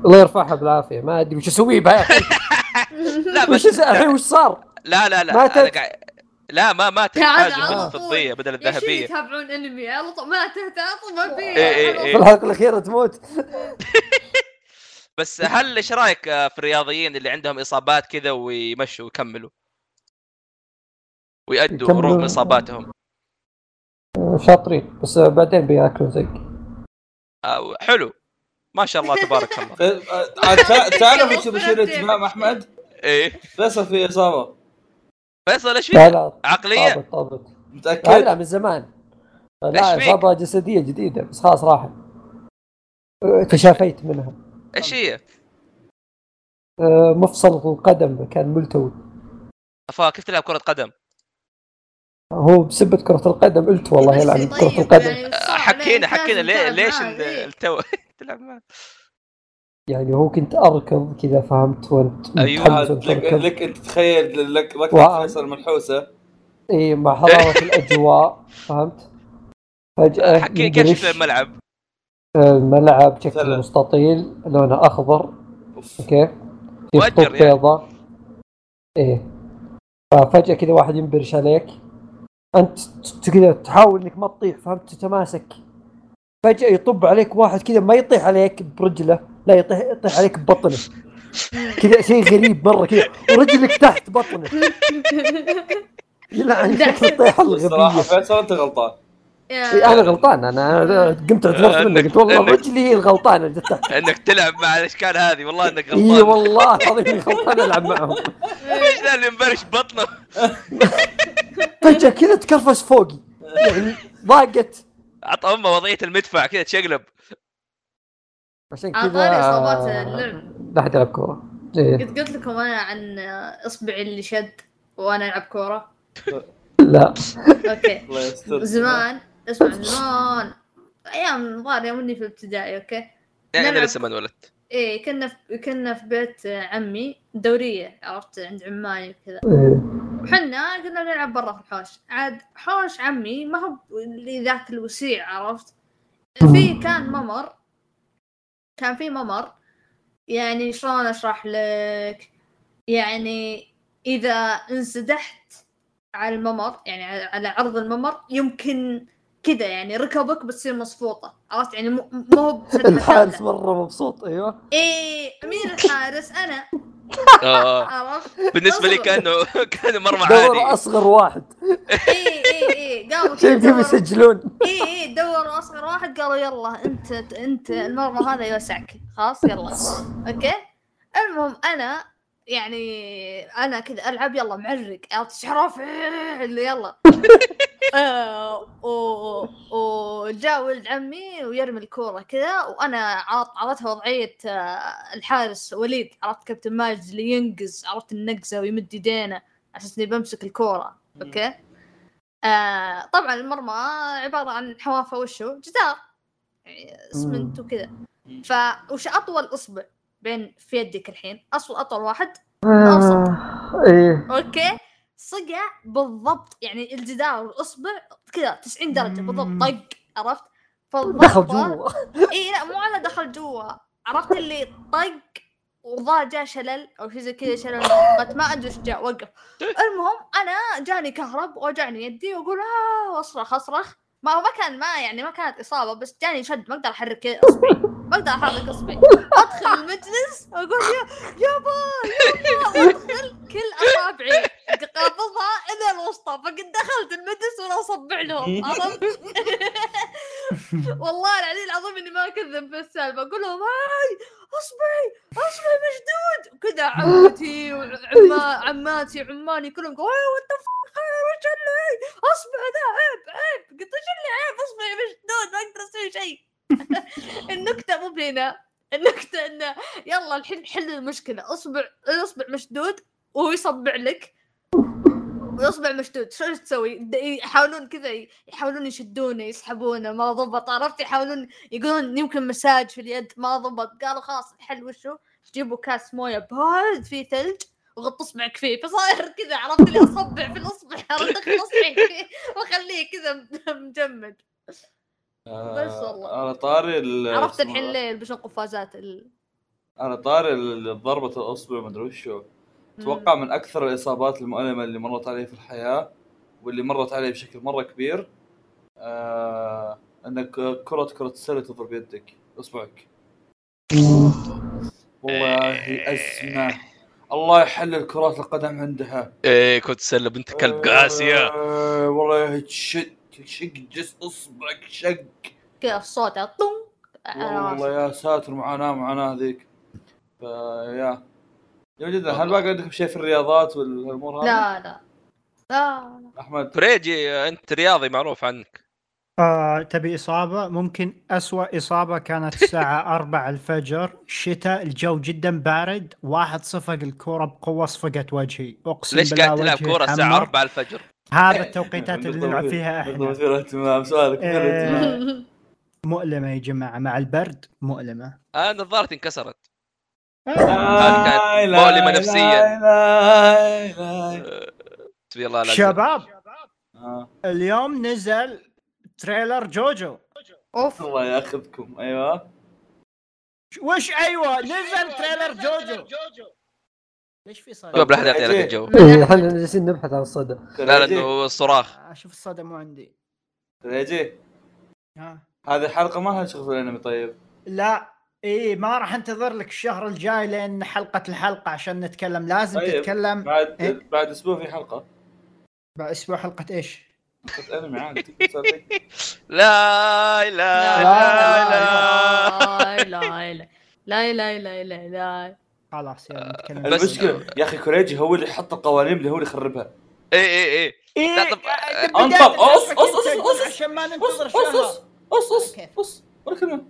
الله يرفعها بالعافية ما أدري وش أسوي بها لا بس الحين وش صار؟ لا لا لا ماتت. أنا قاعد لا ما ماتت عاد حاجة على بس طول. فضيه بدل الذهبية. يتابعون أنمي؟ على طول ما تهتم ما في في. الحلقة الأخيرة تموت. بس هل إيش رأيك آه، في الرياضيين اللي عندهم إصابات كذا ويمشوا ويكملوا؟ ويأدوا. رغم إصاباتهم. شاطرين بس بعدين بياكلون زق آه، حلو. ما شاء الله تبارك الله. آه، تعرف إيش بيشير اهتمام أحمد؟ إيه. فيصل في إصابة. فيصل إيش؟ لا عقلية طابت طابت لا لا متاكد؟ من زمان لا فيك؟ اصابه جسدية جديدة بس خلاص راحت تشافيت منها إيش هي؟ آه، مفصل القدم كان ملتوي أفا كيف تلعب كرة قدم؟ هو بسبة كرة القدم قلت والله يلعن طيب، كرة القدم يعني حكينا حكينا ليش. التو تلعب معه يعني هو كنت أركض كذا فهمت وأنت وأنت لك. لك أنت تخيل لك wow. ركض فيصل منحوسه إي مع حرارة الأجواء فهمت فجأة حكي كيف. شكل الملعب؟ الملعب شكله. مستطيل لونه أخضر أوف. أوكي في خطوط يعني. بيضاء إيه ففجأة كذا واحد ينبرش عليك أنت كذا تحاول إنك ما تطيح فهمت تتماسك فجأة يطب عليك واحد كذا ما يطيح عليك برجله لا يطيح يطيح عليك ببطنه. كذا شيء غريب مرة كذا ورجلك تحت بطنه. يلعن. شكل الطيحة الصراحه الغبية فيصل أنت غلطان. يا- إيه، أنا غلطان أنا أنا قمت اعتذرت منه قلت والله إنك- رجلي هي الغلطانة اللي تحت. إنك تلعب مع الأشكال هذه والله إنك إي غلطان. والله العظيم غلطان ألعب معهم. إيش ذا اللي مبرش بطنه؟ فجأة كذا تكرفس فوقي. يعني ضاقت. عط أمه وضعية المدفع كذا تشقلب. عشان كذا طاري إصابات اللعب. لا أحد يلعب كورة. قد قلت لكم أنا عن إصبعي اللي شد وأنا ألعب كورة. لا. okay. الله يستر. زمان اسمع زمان. أيام الظاهر يوم إني في الابتدائي okay. يعني أنا. لسه ما انولدت إيه كنا في كنا في بيت عمي دورية عرفت عند عماني وكذا. إيه. وحنا كنا نلعب برا في الحوش. عاد حوش عمي ما هو اللي ذاك الوسيع عرفت؟ في كان ممر كان في ممر. يعني شلون أشرح لك؟ يعني إذا انسدحت على الممر يعني على- عرض الممر يمكن كذا يعني ركبك بتصير مصفوطة عرفت؟ يعني مو مو هو الحارس. مرة مبسوط أيوه. إيه مين الحارس أنا. آه. عرفت؟ بالنسبة لي. كانه كانه مرمى دور عادي أصغر واحد. إيه إيه إيه كذا كيف يسجلون. إيه إيه دوروا أصغر واحد قالوا يلا أنت أنت المرمى هذا يوسعك. خلاص يلا. أوكي؟ المهم أنا يعني أنا كذا ألعب يلا معرق شرف اللي يلا. آه، و- وجاء ولد عمي ويرمي الكورة كذا وأنا عاط عطتها وضعيه آه، الحارس وليد عرفت كابتن ماجد اللي ينقز عرفت النقزة ويمد يدينه عشان إني بمسك الكورة. okay؟ آه طبعا المرمى عبارة عن حوافة وشو جدار يعني اسمنت وكذا. ف وش أطول اصبع بين في يدك الحين. أصل أطول واحد. آه، إيه. okay. صقع بالضبط. يعني الجدار والاصبع كذا 90 درجة بالضبط. طق. عرفت؟ دخل جوا. إي لا مو على دخل جوا. عرفت اللي طق وضاع جاء شلل أو شيء زي كذا شلل ما أدري إيش جاء. وقف. المهم أنا جاني كهرب وجعني يدي وأقول آه واصرخ أصرخ. ما هو ما كان ما يعني ما كانت إصابة بس جاني شد ما أقدر أحرك اصبعي ما أقدر أحرك اصبعي أدخل المجلس أقول يا يابا يابا وادخل كل أصابعي. قابضها إلى الوسطى فقد دخلت المجلس وأنا اصبع لهم عرفت؟ والله العلي العظيم إني ما أكذب في السالفة أقول لهم هاي اصبعي اصبعي مشدود. وكذا عمتي وعماتي عماني كلهم قالوا وات وش اللي اصبع ذا عيب عيب. قلت إيش اللي عيب؟ اصبعي مشدود ما أقدر أسوي شيء. النكتة مو بهنا النكتة إنه يلا الحين حل المشكلة اصبع الاصبع مشدود وهو يصبع لك. واصبع مشدود. شو تسوي؟ يحاولون كذا يحاولون يشدونه يسحبونه ما ضبط. عرفت؟ يحاولون يقولون يمكن مساج في اليد ما ضبط. قالوا خلاص الحل وشو؟ تجيبوا كاس موية بارد فيه ثلج وغط اصبعك فيه. فصاير كذا عرفت؟ اللي أصبع في الأصبع عرفت؟ اصبعي فيه وأخليه كذا مجمد. بس والله. على طاري عرفت الحين ليه يلبسون قفازات ال... على طاري ضربة الأصبع مدري وشو. أتوقع من أكثر الإصابات المؤلمه اللي مرت علي في الحياة واللي مرت علي بشكل مرة كبير آه إنك كرة كرة السلة تضرب يدك أصبعك. والله أزمة. الله يحلل كرات القدم عندها. إيه كنت سله بنت كلب قاسية. آه والله يا هي تشد شق جس أصبعك شق. كذا الصوت طم والله يا ساتر معاناة معاناة ذيك فيا. جميل جدا هل باقي عندكم شيء في الرياضات والأمور هذه؟ لا لا. لا أحمد. فريجي أنت رياضي معروف عنك. آه تبي إصابة؟ ممكن أسوأ إصابة كانت الساعة 4 الفجر. شتاء الجو جدا بارد. واحد صفق الكرة بقوة صفقت وجهي. أقسم ليش بالله قاعد تلعب كوره الساعة حمر. 4 الفجر؟ هذا التوقيتات اللي نلعب فيها إحنا. اهتمام سؤالك. مؤلمة يا جماعة مع البرد مؤلمة. آه نظارتي انكسرت. كانت مؤلمة لا نفسياً. الله لا شباب. آه. اليوم نزل تريلر جوجو. أوف. الله ياخذكم أيوه. وش أيوه نزل تريلر جوجو. ليش في صدى؟ أحد يعطي لك الجو إيه، إحنا جالسين نبحث عن الصدى. لا لأنه الصراخ أشوف الصدى مو عندي. ريجي ها؟ هذه الحلقة ما لها شغل في الأنمي طيب. لا. إيه ما راح انتظر لك الشهر الجاي لين حلقة الحلقة عشان نتكلم لازم طيب. تتكلم بعد إيه؟ بعد أسبوع في حلقه بعد أسبوع حلقة إيش؟ حلقة انمي عادي. لا لا لا لا لا لا لا لا لا لا لا لا خلاص يلا نتكلم المشكلة يا أخي كوريجي هو اللي حط القوانين اللي هو اللي يخربها اي اي اي إيه انطق أص أص أص أص عشان ما ننتظر شهر أص أص أص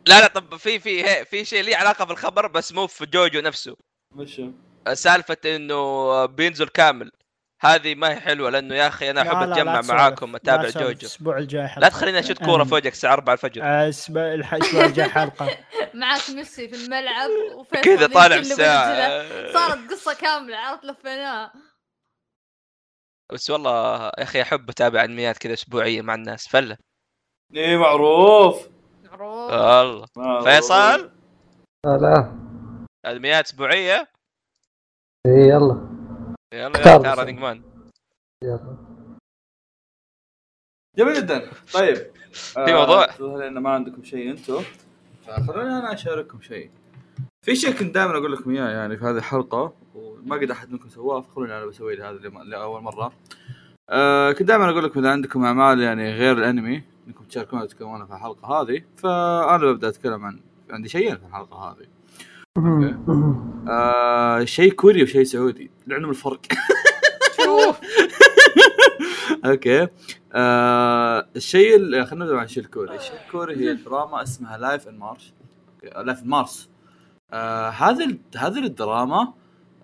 لا لا طب في في في شيء ليه علاقة بالخبر بس مو في جوجو نفسه. وش هو؟ سالفة إنه بينزل كامل. هذه ما هي حلوة لأنه يا أخي أنا أحب لا، لا أتجمع. معاكم لا اتابع. جوجو. الأسبوع الجاي حلقة. لا تخليني اشوت كورة أنا- فوقك الساعة 4 الفجر. الأسبوع الجاي حلقة. معك ميسي في الملعب وفيصل كذا طالع الساعة. صارت قصة كاملة عرفت؟ لفيناها بس والله يا أخي أحب أتابع أنميات كذا أسبوعية مع الناس فلة. إيه معروف. معروف. الله معروف. فيصل؟ لا. لا انميات أسبوعية؟ إيه، يلا. يلا يلا. رننج مان يلا. جميل جدا. طيب. في موضوع؟ لأن ما عندكم شيء أنتم. فخلوني أنا أشارككم شيء. في شيء كنت دائما أقول لكم إياه يعني في هذه الحلقة وما قد أحد منكم سواه فخلوني أنا بسوي هذا لأول مرة. آه كنت دائما أقول لكم إذا عندكم أعمال يعني غير الأنمي إنكم تشاركونا وتتكلمون في الحلقة هذه فأنا ببدأ أتكلم عن عندي شيئين في الحلقة هذه. آه شيء كوري وشيء سعودي لعنهم الفرق. شوف okay. آه الشيء اللي خلينا نبدأ عن الشيء الكوري، الشيء الكوري هي دراما اسمها Life on Mars Life on Mars هذه هذه الدراما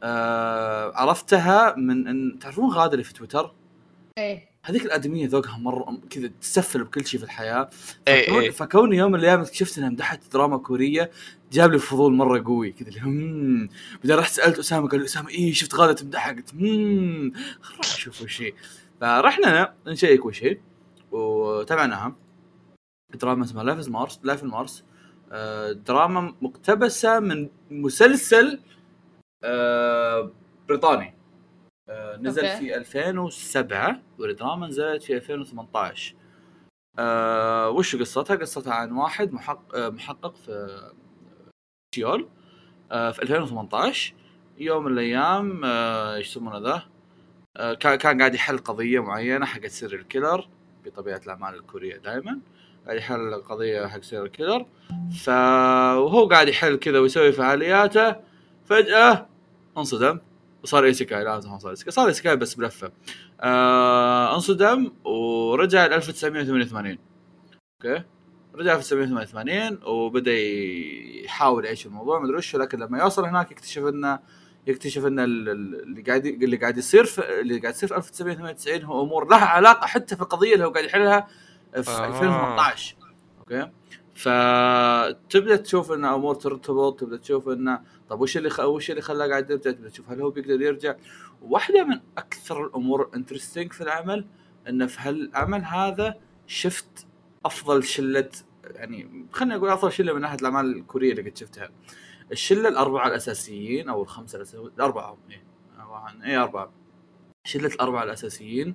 آه عرفتها من ان تعرفون غاده اللي في تويتر؟ إيه. هذيك الآدمية ذوقها مرة كذا تسفل بكل شيء في الحياة. إي فكون إي. فكوني يوم من الأيام اكتشفت إنها مدحت دراما كورية جاب لي فضول مرة قوي. كذا اللي هم بعدين رحت سألت أسامة قال لي أسامة إيه شفت غادة تمدحها؟ قلت هم خل نروح نشوف وش هي. فرحنا نشيك وش هي. وتابعناها دراما اسمها Life on Mars Life on Mars دراما مقتبسة من مسلسل آه، بريطاني. آه، نزل okay. في 2007 والدراما نزلت في 2018 آه وش قصتها؟ قصتها عن واحد محقق آه محقق في سيول آه في 2018 يوم من الأيام آه إيش يسمونه ذا؟ كان كان قاعد يحل قضية معينة حقت serial killer بطبيعة الأعمال الكورية دائما قاعد يحل قضية حق serial killer ف وهو قاعد يحل كذا ويسوي فعالياته فجأة انصدم وصار isekai لا ما صار isekai. صار isekai بس بلفة. آه انصدم ورجع ل 1988 okay؟ رجع 1988 وبدأ يحاول يعيش الموضوع ما أدري وش لكن لما يوصل هناك يكتشف إنه يكتشف إن ال- ال- اللي قاعد اللي قاعد يصير في اللي قاعد يصير في 1998 هو أمور لها علاقة حتى في القضية اللي هو قاعد يحلها في آه. 2018 okay؟ فتبدأ تشوف إن أمور ترتبط تبدأ تشوف انه طب وش اللي خ... وش اللي خلاه قاعد يرجع تشوف هل هو بيقدر يرجع؟ واحدة من أكثر الأمور interesting في العمل انه في هالعمل هذا شفت أفضل شلة يعني خليني أقول أفضل شلة من ناحية الأعمال الكورية اللي قد شفتها. الشلة الأربعة الأساسيين أو الخمسة الأساسيين الأربعة أربعة- إيه أربعة. شلة الأربعة الأساسيين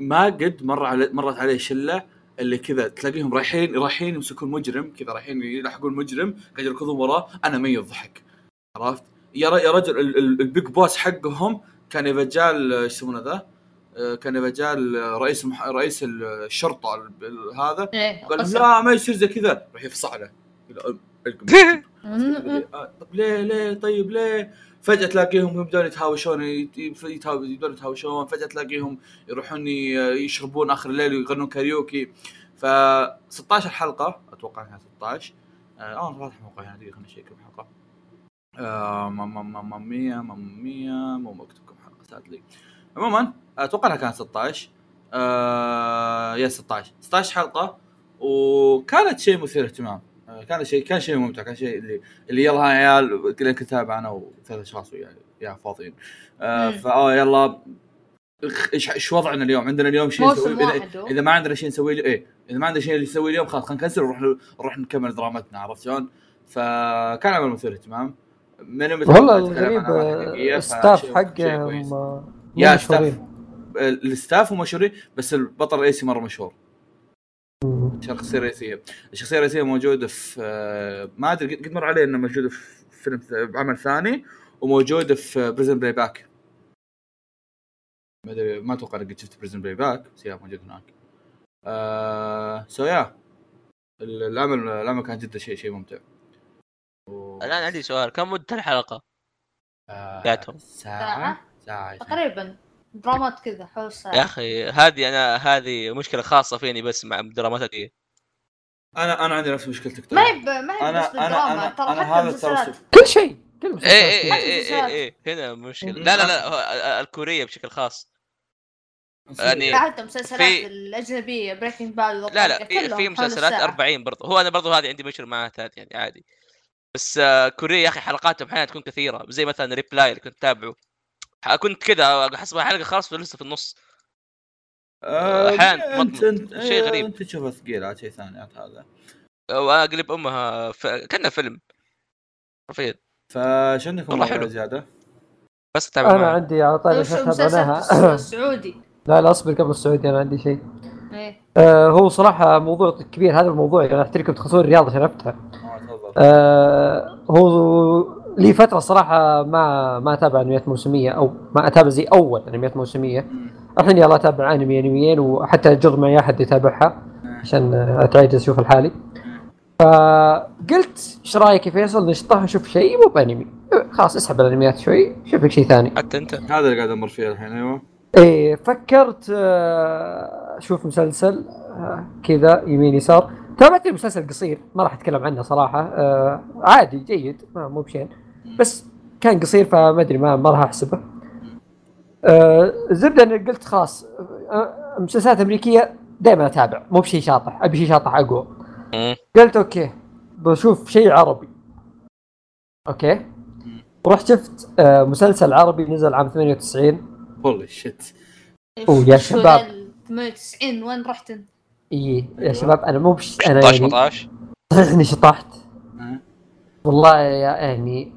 ما قد مر على مرت عليه شلة اللي كذا تلاقيهم رايحين رايحين يمسكون مجرم كذا رايحين يلحقون مجرم قاعد يركضون وراه أنا ميت ضحك عرفت؟ يا يا رجل ال- ال- ال big boss حقهم كان يا رجال إيش يسمونه ذا؟ آه، كان يبقى جاء ال- رئيس المح... رئيس الشرطة ال- ال- هذا. إيه قال. لا ما يصير زي كذا. راح آه، طب ليه ليه طيب ليه؟ فجأة تلاقيهم يبدون يتهاوشون يت- يتهاو- يبدون يتهاوشون. فجأة تلاقيهم يروحون ي- يشربون آخر الليل ويغنون كاريوكي. ف 16 حلقة أتوقع إنها 16 آه دقيقة خليني اشيك كم حلقة آه ماما ماما مية ماما مية مو مكتوب كم حلقة سادلي عموما أتوقع إنها كانت 16 آه يا 16 16 حلقة وكانت شيء مثير اهتمام آه، كان شيء كان شيء ممتع كان شيء اللي اللي يلا ها يا عيال كلنا كتاب أنا وثلاث أشخاص ويا يا فاضيين آه مم. فاه يلا إيش إيش وضعنا اليوم؟ عندنا اليوم شيء واحد هو. إذا, إذا ما عندنا شيء نسويه اليوم- إيه إذا ما عندنا شيء نسويه اليوم خلاص خلينا نكنسل ونروح نروح نكمل درامتنا عرفت شلون؟ فكان عمل مثير اهتمام من والله الغريب آه، ال staff فشيء- حقه يا. staff ال staff هم مشهورين بس البطل الرئيسي مرة مشهور. الشخصيه الرئيسيه الشخصية الرئيسية موجودة في آه، ما أدري قد مر علي إنه موجوده في فيلم بعمل ثاني وموجودة في Prison Playbook ما أدري ما أتوقع إنك قد شفت Prison Playbook بس موجود هناك. آه so يا ال- العمل العمل كان جدا شيء شيء ممتع. الآن عندي سؤال كم مدة الحلقة؟ آه ذاتهم. ساعة ساعة؟ ساعة تقريبا درامات كذا حول يا الساعة أخي هذه أنا هذه مشكلة خاصة فيني بس مع درامات دي أنا أنا عندي نفس مشكلتك ما. هي ب- ما هي بس أنا- بالدراما أنا- ترى أنا حتى هذا. كل شيء كل حتى إيه المسلسلات. إيه, إيه. هنا مشكلة. لا لا لا الكورية بشكل خاص يعني- حتى المسلسلات في- الأجنبية Breaking Bad لا لا في, مسلسلات 40 برضه هو أنا برضه هذه عندي مشكلة معها يعني عادي بس آه، كوريا يا أخي حلقاتهم أحيانا تكون كثيرة زي مثلا Reply اللي كنت تابعه ح- كنت كذا حسب حلقة خلاص لسه في النص آه، أنت. أنت شيء إيه، غريب. أنت تشوفه ثقيل عاد شيء ثاني هذا واقلب أمها ف... كانه فيلم حرفيا فايش عندكم والله حلو. زيادة؟ بس اتابع أنا معه. عندي على طاري مسلسل عنها سعودي لا لا أصبر قبل السعودي أنا عندي شيء إيه آه هو صراحة موضوع كبير هذا الموضوع يعني احتركم تخصصون الرياضه عشان افتح تفضل آه هو لي فترة صراحة ما ما أتابع أنميات موسمية أو ما أتابع زي أول أنميات موسمية. الحين يلا أتابع أنمي أنميين وحتى اجر معي أحد يتابعها عشان آه، اتعجز أشوف الحالي. فقلت إيش رأيك يا فيصل نشطح نشوف شيء مو بأنمي؟ خلاص اسحب الأنميات شوي شوف لك شيء ثاني. حتى أنت. هذا اللي قاعد أمر فيه الحين أيوه. إيه فكرت آه، أشوف مسلسل آه، كذا يمين يسار. تابعت المسلسل قصير ما راح أتكلم عنه صراحة. آه، عادي جيد. ما مو بشين بس كان قصير فما أدري ما, ما راح أحسبه. آه، الزبده اني قلت خلاص. آه، مسلسلات أمريكية دائما أتابع. مو بشيء شاطح. أبي شيء شاطح أقوى. قلت okay بشوف شيء عربي. okay. ورحت شفت آه، مسلسل عربي نزل عام 98 holy shit أوه، يا شباب. ذا ال 98 وين رحت انت؟ اي يا شباب أنا مو بش أنا 16 يعني 18 صحيح اني شطحت؟ والله يا يعني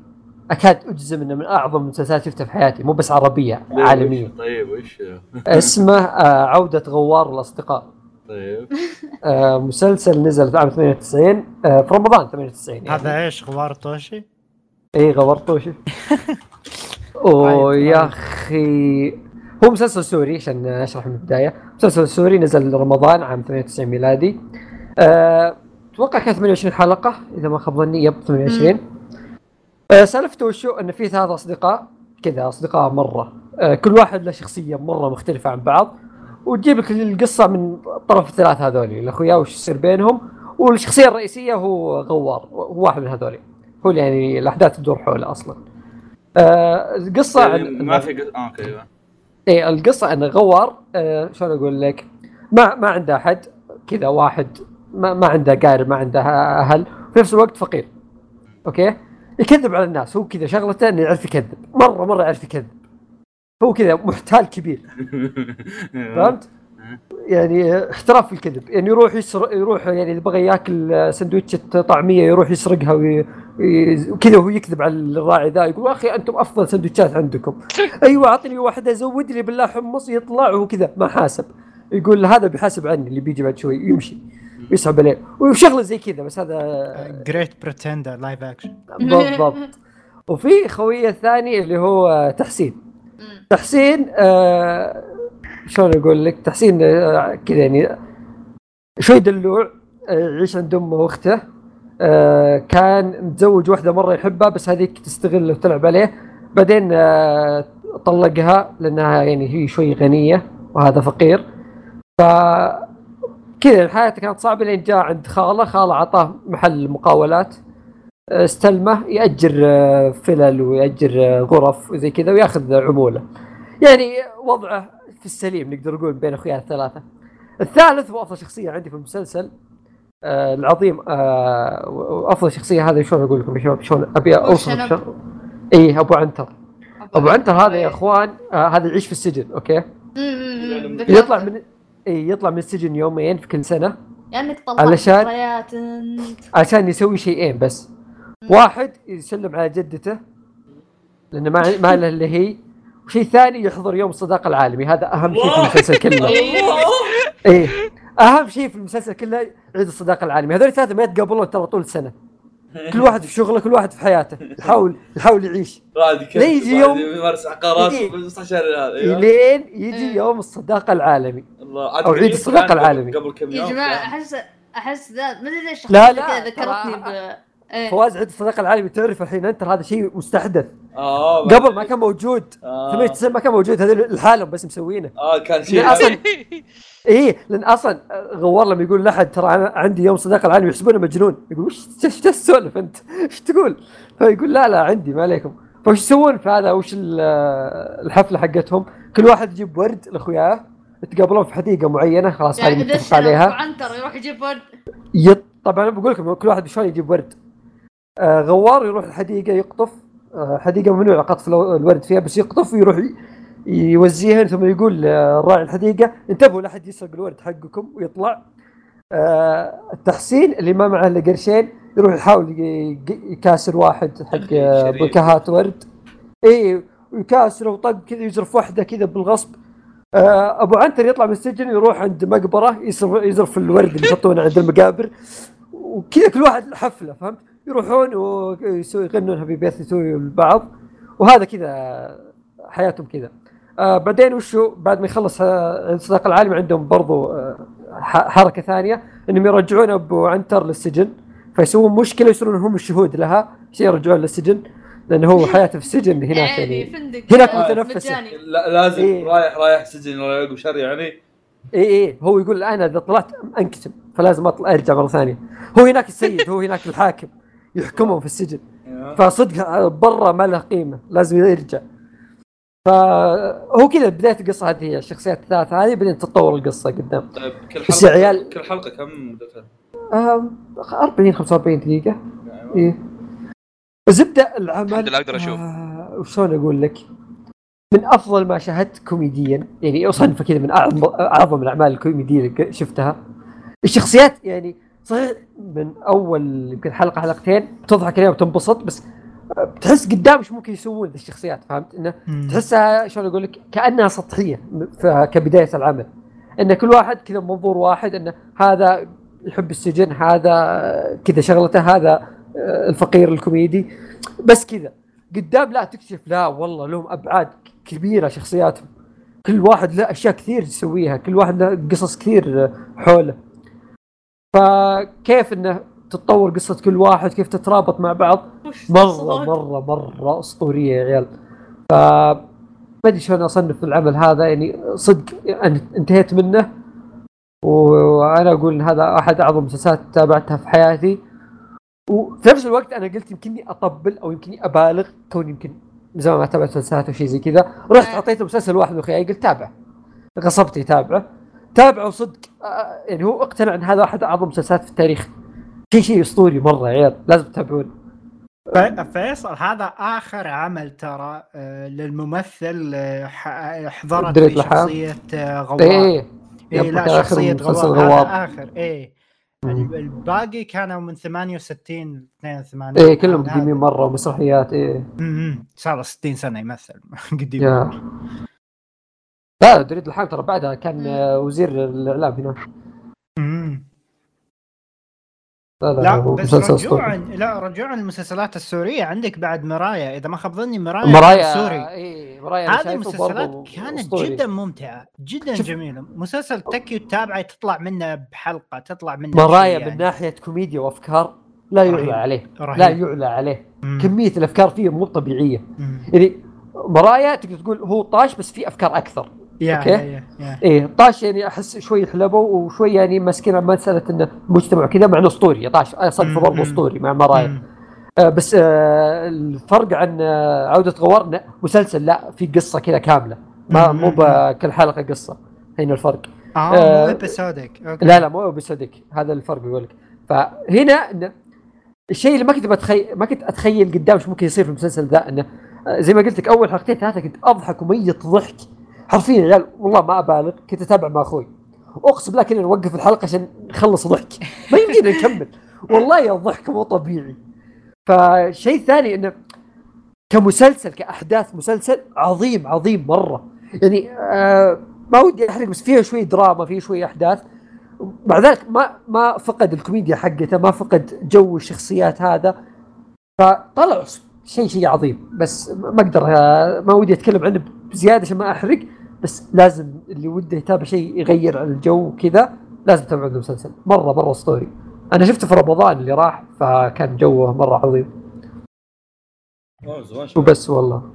أكاد أجزم إنه من أعظم المسلسلات شفتها في حياتي مو بس عربية عالمية. طيب وش؟ اسمه آه، عودة غوار الأصدقاء. طيب. آه، مسلسل نزل في عام 98 آه، في رمضان 98 يعني. هذا إيش غوار طوشي؟ اي غوار الطوشة أوه يا أخي هو مسلسل سوري عشان أشرح من البداية. مسلسل سوري نزل رمضان عام 98 ميلادي. أه، أتوقع كان 28 حلقة إذا ما خاب ظني يب 28 أه سالفته وشو؟ إن في ثلاث أصدقاء كذا أصدقاء مرة. أه كل واحد له شخصية مرة مختلفة عن بعض. وتجيب لك القصة من طرف الثلاث هذول الأخويا وش يصير بينهم. والشخصية الرئيسية هو غوار هو واحد من هذول هو اللي يعني الأحداث تدور حوله أصلا. آه القصة يعني عن ما في قص- آه أوكي إيه القصة إن غوار آه شلون أقول لك؟ ما ما عنده أحد كذا واحد ما, ما عنده قارب ما عنده أهل في نفس الوقت فقير. okay؟ يكذب على الناس هو كذا شغلته إنه يعرف يكذب مرة مرة يعرف يكذب. هو كذا محتال كبير. فهمت؟ يعني احتراف في الكذب. يعني يروح يسرق يروح يعني اذا بغى ياكل سندويشة طعمية يروح يسرقها وي- وكذا وهو يكذب على الراعي ذا يقول أخي أنتم أفضل سندويشات عندكم. أيوه أعطني واحدة زود لي بالله حمص يطلع وهو كذا ما حاسب. يقول هذا بيحاسب عني اللي بيجي بعد شوي يمشي يسحب عليه. وشغلة زي كذا بس هذا Great Pretender live action بالضبط. وفي خوية الثاني اللي هو تحسين. تحسين آه شلون أقول لك؟ تحسين آه، كذا يعني. شوي دلوع آه، يعيش عند أمه وأخته. آه، كان متزوج واحدة مرة يحبها بس هذيك تستغله وتلعب عليه. بعدين طلقها لأنها يعني هي شوي غنية وهذا فقير. ف كذا حياته كانت صعبة لين جاء عند خالة. خالة اعطاه محل مقاولات استلمه يأجر فلل ويأجر غرف وزي كذا ويأخذ عمولة. يعني وضعه في السليم نقدر نقول بين اخوياه الثلاثة. الثالث وافضل شخصية عندي في المسلسل آه العظيم آه وافضل شخصية هذا شلون أقول لكم يا شباب؟ شلون أبي أوصف. شلون- اي أبو عنتر. أبو عنتر هذا يا إخوان آه هذا يعيش في السجن أوكي؟ يطلع من اي يطلع من السجن يومين في كل سنة. يعني طلعت علشان- عشان يسوي شيئين بس. واحد يسلم على جدته لأنه ما ما له إلا هي. وشيء ثاني يحضر يوم الصداقه العالمي. هذا أهم شيء في المسلسل كله. إيه. أهم شيء في المسلسل كله عيد الصداقه العالمي. هذول الثلاثة ما يتقابلون ترى طول السنة. كل واحد في شغله كل واحد في حياته. يحاول يحاول يعيش. لا يجي يوم- يمارس عقارات أيوه. لين يجي إيه. يوم الصداقه العالمي. الله أو عيد قبل- العالمي. قبل كم يا يوم جماعة كان. احس أحس ذا ما أدري ليش لا، لا، ذكرتني ب إيه. فواز عيد الصداقه العالمي تعرف الحين أنت هذا شيء مستحدث. آه قبل ما كان موجود. آه. ثمانية تسعين ما كان موجود. هذول لحالهم بس مسوينه. آه كان شيء لا، أصلاً- إيه لأن أصلا غوار لما يقول لأحد ترى أنا عندي يوم صداقة العالمي يحسبونه مجنون. يقول وش إيش تسولف أنت؟ إيش تقول؟ فيقول لا لا عندي ما عليكم. فوش يسوون في هذا؟ وش ال- الحفلة حقتهم؟ كل واحد يجيب ورد لأخوياه يتقابلون في حديقة معينة خلاص هذه يعني متفق عليها. عنتر يروح يجيب ورد. يط... طبعا بقول لكم كل واحد شلون يجيب ورد. آه غوار يروح الحديقة يقطف حديقه ممنوع قطف الو- الورد فيها بس يقطف ويروح يوزيها ثم يقول آه، راعي الحديقة انتبهوا لا احد يسرق الورد حقكم ويطلع آه التحسين اللي ما معه إلا قرشين يروح يحاول يكاسر واحد حق آه،. بكهات ورد اي ويكاسره وطق كذا يزرف واحدة كذا بالغصب آه، أبو عنتر يطلع من السجن يروح عند مقبرة يزرف الورد اللي يحطونه عند المقابر وكذا كل واحد حفلة فهمت؟ يروحون ويسوي يغنون happy birthday to البعض. وهذا كذا حياتهم كذا. آه بعدين وشو؟ بعد ما يخلص آه، الصداقه العالمي عندهم برضو آه ح- حركة ثانية إنهم يرجعون أبو عنتر للسجن. فيسوون مشكلة يصيرون هم الشهود لها عشان يرجعون للسجن لأنه هو حياته في السجن. هناك يعني يعني هناك آه، لا لازم إيه. رايح رايح سجن ولا شر يعني. اي اي إيه، هو يقول أنا إذا طلعت أنكتم فلازم اطلع أرجع مرة ثانية. هو هناك السيد هو هناك الحاكم. يحكمهم في السجن. فصدق برا ما له قيمة لازم يرجع. فهو كذا بداية القصة هذه هي الشخصيات الثلاثة هذه بعدين تتطور القصة قدام. طيب كل بس حلقة عيال- كل حلقة كم مدتها؟ آه 40 45 دقيقة. يعني إيه. زبده العمل. الحمد لله أقدر أشوف. آه وشلون أقول لك؟ من أفضل ما شاهدت كوميديا يعني أصنفه كذا من اعظم أعظم الأعمال الكوميدية اللي شفتها. الشخصيات يعني صحيح؟ من أول يمكن حلقة حلقتين تضحك عليها وتنبسط بس بتحس قدام إيش ممكن يسوون ذي الشخصيات فهمت؟ إنه. تحسها شلون أقول لك كأنها سطحية كبداية العمل. إن كل واحد كذا منظور واحد انه هذا يحب السجن هذا كذا شغلته هذا آه، الفقير الكوميدي. بس كذا قدام لا تكتشف لا والله لهم أبعاد كبيرة شخصياتهم. كل واحد له أشياء كثير يسويها كل واحد له قصص كثير آه، حوله. فكيف إنه تتطور قصة كل واحد؟ كيف تترابط مع بعض؟ مرة؟ مرة مرة أسطورية يا عيال. ف ما أدري شلون أصنف العمل هذا يعني صدق انتهيت منه. وأنا أقول إن هذا أحد أعظم المسلسلات تابعتها في حياتي. وفي نفس الوقت أنا قلت يمكنني أطبل أو يمكنني أبالغ كوني يمكن من زمان ما تابعت مسلسلات أو شيء زي كذا. رحت أعطيته مسلسل واحد من أخوياي قلت تابعه غصبت يتابعه تابعه وصدق آه، يعني هو اقتنع ان هذا احد اعظم المسلسلات في التاريخ. شيء شيء اسطوري مره يا عيال لازم تتابعون. فيصل هذا آخر عمل ترى آه، للممثل آه، حضرت في آه، غوار. إيه إيه يبقى لا مسلسل غوار, غوار. هذا اخر. ال- الباقي كانوا من 68 82 إيه كلهم قديمين مرة ومسرحيات إيه. امم صار 60 سنة يمثل. قديم. لا دريد لحام ترى بعدها كان آه، وزير الإعلام هنا. لا لا, لا بس رجوعا لا رجوعا المسلسلات السورية عندك بعد مرايا إذا ما خاب ظني مرايا مرايا سوري اي مرايا أنا هذه شايفه المسلسلات كانت أسطوري. جدا ممتعة جدا جميلة مسلسل تكي وتتابعه تطلع منه بحلقة تطلع منه مرايا بشيء من ناحية كوميديا وأفكار لا. يعلى عليه رهيب. لا يعلى عليه مم. كمية الأفكار فيه مو طبيعية مم. يعني مرايا تقدر تقول هو طاش بس في أفكار أكثر يا okay. يا يا إيه طاش يعني أحس شوي حلبوا وشوي يعني ماسكين مساله إنه مجتمع كذا مع انه اسطوري طاش صنفه مم، برضه. أسطوري مع مرايا. آه بس آه الفرق عن آه عودة غوار إنه مسلسل لا في قصة كذا كاملة ما مو. بكل حلقة قصة هنا الفرق آه آه، مو episodic. لا لا مو بصدق هذا الفرق يقول لك فهنا الشيء اللي ما كنت بتخيل ما كنت أتخيل قدام إيش ممكن يصير في المسلسل ذا إنه آه، زي ما قلت لك أول حلقتين ثلاثة كنت أضحك وميت ضحك حرفيا يا عيال والله ما أبالغ كنت أتابع مع أخوي. أقسم بالله كنا نوقف الحلقة عشان نخلص ضحك. ما يمدينا نكمل. والله يا الضحك مو طبيعي. فشيء ثاني إنه كمسلسل كأحداث مسلسل عظيم عظيم مرة. يعني آه ما ودي أحرق بس فيها شوي دراما فيه شوي أحداث. مع ذلك ما ما فقد الكوميديا حقته ما فقد جو الشخصيات هذا. فطلع شيء شيء عظيم. بس ما أقدر آه، ما ودي أتكلم عنه بزيادة عشان ما أحرق. بس لازم اللي وده يتابع شيء يغير الجو كذا لازم يتابع المسلسل. مرة مرة اسطوري أنا شفته في رمضان اللي راح فكان جوه مرة عظيم. وبس والله.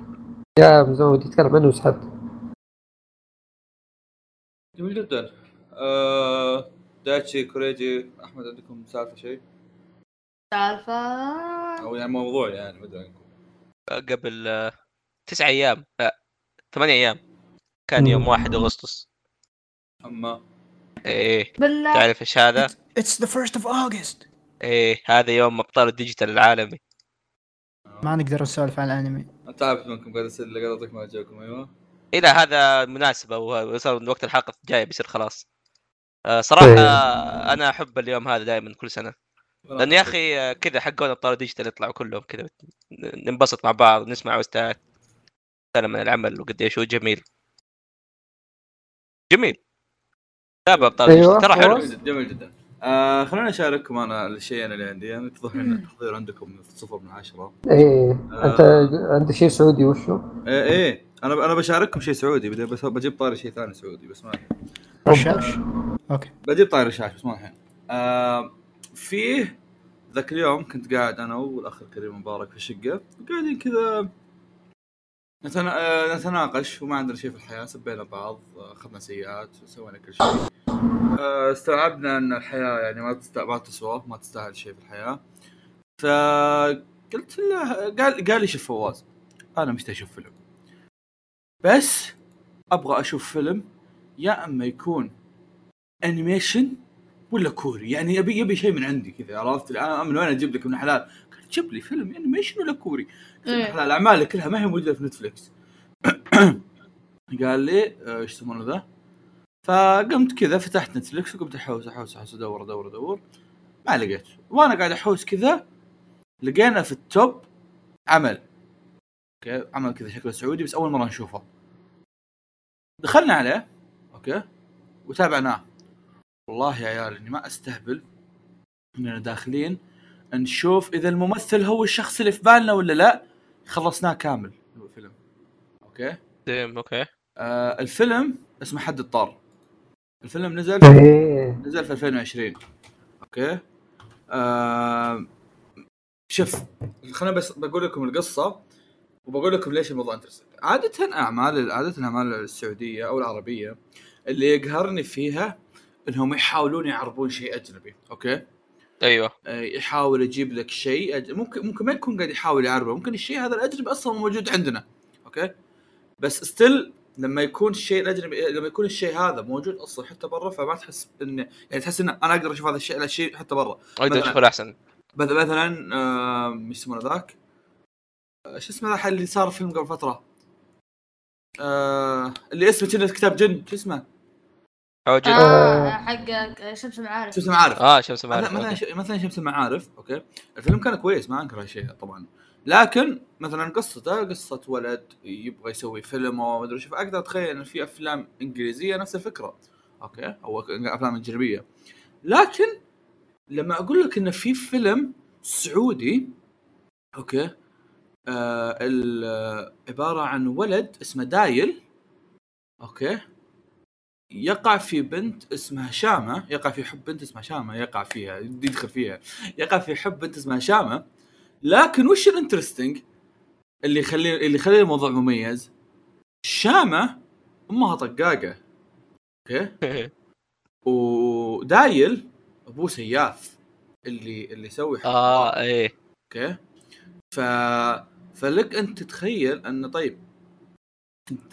يا ودي اتكلم عنه وسحبت جميل جدا. آه دايتشي كوريجي أحمد عندكم سالفة شيء؟ سالفة. أو يعني موضوع يعني ما أدري عنكم. قبل آه، تسع أيام لا ثمانية أيام. كان يوم مم. 1 أغسطس. أما إيه بالله. تعرف إيش هذا؟ It's the first of August. إيه هذا يوم ابطال الديجيتال العالمي. ما نقدر نسولف عن الأنمي. انت عارف منكم قاعد اسال قاعد اعطيك ما جاكم أيوه. إيه لا هذا مناسبة وصار وقت الحلقة الجاية بيصير خلاص. آه، صراحة إيه. أنا أحب اليوم هذا دائما كل سنة. لأن يا أخي آه، كذا حقون أبطال الديجيتال يطلعوا كلهم كذا ننبسط مع بعض نسمع وستات نتكلم عن العمل وقديش هو جميل. جميل. تابع ابطال أيوة، ترى حلو. جميل جدا جميل جدا. آه خليني اشارككم أنا الشيء أنا اللي عندي. يعني يتضح ان التحضير عندكم من صفر من عشرة. إيه. آه. أنت عندك شيء سعودي وشو؟ إيه إيه. أنا أنا بشارككم شيء سعودي. بدي بس بجيب طاري شيء ثاني سعودي بس ما رشاش. okay. بجيب طاري رشاش بس ما الحين. آه فيه ذاك اليوم كنت قاعد أنا والاخ الكريم مبارك في الشقة. قاعدين كذا نتنا... آه، نتناقش وما عندنا شيء في الحياة سبينا بعض آه، أخذنا سيئات سوينا كل شيء. آه، استوعبنا إن الحياة يعني ما تست... ما تسوى ما تستاهل شيء في الحياة. فقلت له قال قال لي شوف فواز أنا مشتاق أشوف فيلم. بس أبغى أشوف فيلم يا أما يكون animation ولا كوري. يعني يبي يبي شيء من عندي كذا عرفت؟ أنا من وين أجيب لك من حلال؟ جيب لي فيلم animation ولا كوري. قلت له إيه. حلال اعمالي كلها ما هي موجودة في نتفلكس قال لي آه، إيش يسمونه ذا؟ فقمت كذا فتحت Netflix وقمت أحوس أحوس أحوس أدور أدور أدور. ما لقيت. وأنا قاعد أحوس كذا لقينا في ال top عمل. okay؟ عمل كذا شكله سعودي بس أول مرة نشوفه. دخلنا عليه. okay؟ وتابعناه. والله يا عيال إني ما أستهبل إننا داخلين. نشوف إذا الممثل هو الشخص اللي في بالنا ولا لا. خلصناه كامل. الفيلم okay. ديم، okay. آه الفيلم اسمه حد الطار. الفيلم نزل إيه. نزل في 2020 okay. آه شوف خليني بس بقول لكم القصة وبقول لكم ليش الموضوع interesting عادة أعمال عادة الاعمال السعودية أو العربية اللي يقهرني فيها إنهم يحاولون يعربون شيء أجنبي. okay. أيوه آه، يحاول يجيب لك شيء. ممكن ممكن ما يكون قاعد يحاول يعربه ممكن الشيء هذا الأجنبي أصلا موجود عندنا okay بس still لما يكون الشيء الاجنبي لما يكون الشيء هذا موجود أصلا حتى برا فما تحس انه يعني تحس إن أنا أقدر أشوف هذا الشيء الشيء حتى برا أقدر مثلاً- أشوف الاحسن مث- مثلا آه، يسمونه ذاك؟ آه، شو اسمه اللي صار فيلم قبل فترة؟ آه اللي اسمه كتاب جن شو اسمه؟ حوجد آه حق شمس المعارف. شو اسمه عارف آه شمس معرفة مثلا okay. مثلا شمس المعارف okay. الفيلم كان كويس ما أنكر هالشيء طبعا. لكن مثلا قصته قصة ولد يبغى يسوي فيلم أو ما أدري شوف أقدر أتخيل إن في أفلام إنجليزية نفس الفكرة okay. أو أفلام إجنبية. لكن لما أقول لك إن في فيلم سعودي okay آه ال- آه، عبارة عن ولد اسمه دايل okay. يقع في بنت اسمها شامة يقع في حب بنت اسمها شامة يقع فيها يدخل فيها. يقع في حب بنت اسمها شامة. لكن وش ال interesting اللي يخلي اللي يخلي الموضوع مميز؟ شامة أمها طقاقة. okay؟ ودايل أبوه سياف اللي اللي يسوي. آه إيه. okay؟ ف فلك انت تتخيل أن طيب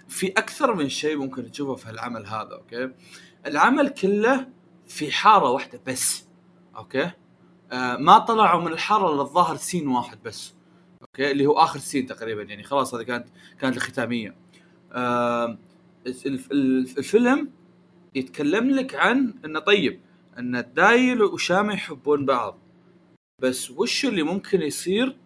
في أكثر من شيء ممكن تشوفه في العمل هذا okay؟ العمل كله في حارة واحدة بس okay؟ آه ما طلعوا من الحارة إلا الظاهر scene واحد بس okay؟ اللي هو آخر scene تقريبا يعني خلاص هذه كانت كانت الختامية. آه الف- الف- الفيلم يتكلم لك عن إنه طيب إن الدايل وشامه يحبون بعض. بس وش اللي ممكن يصير؟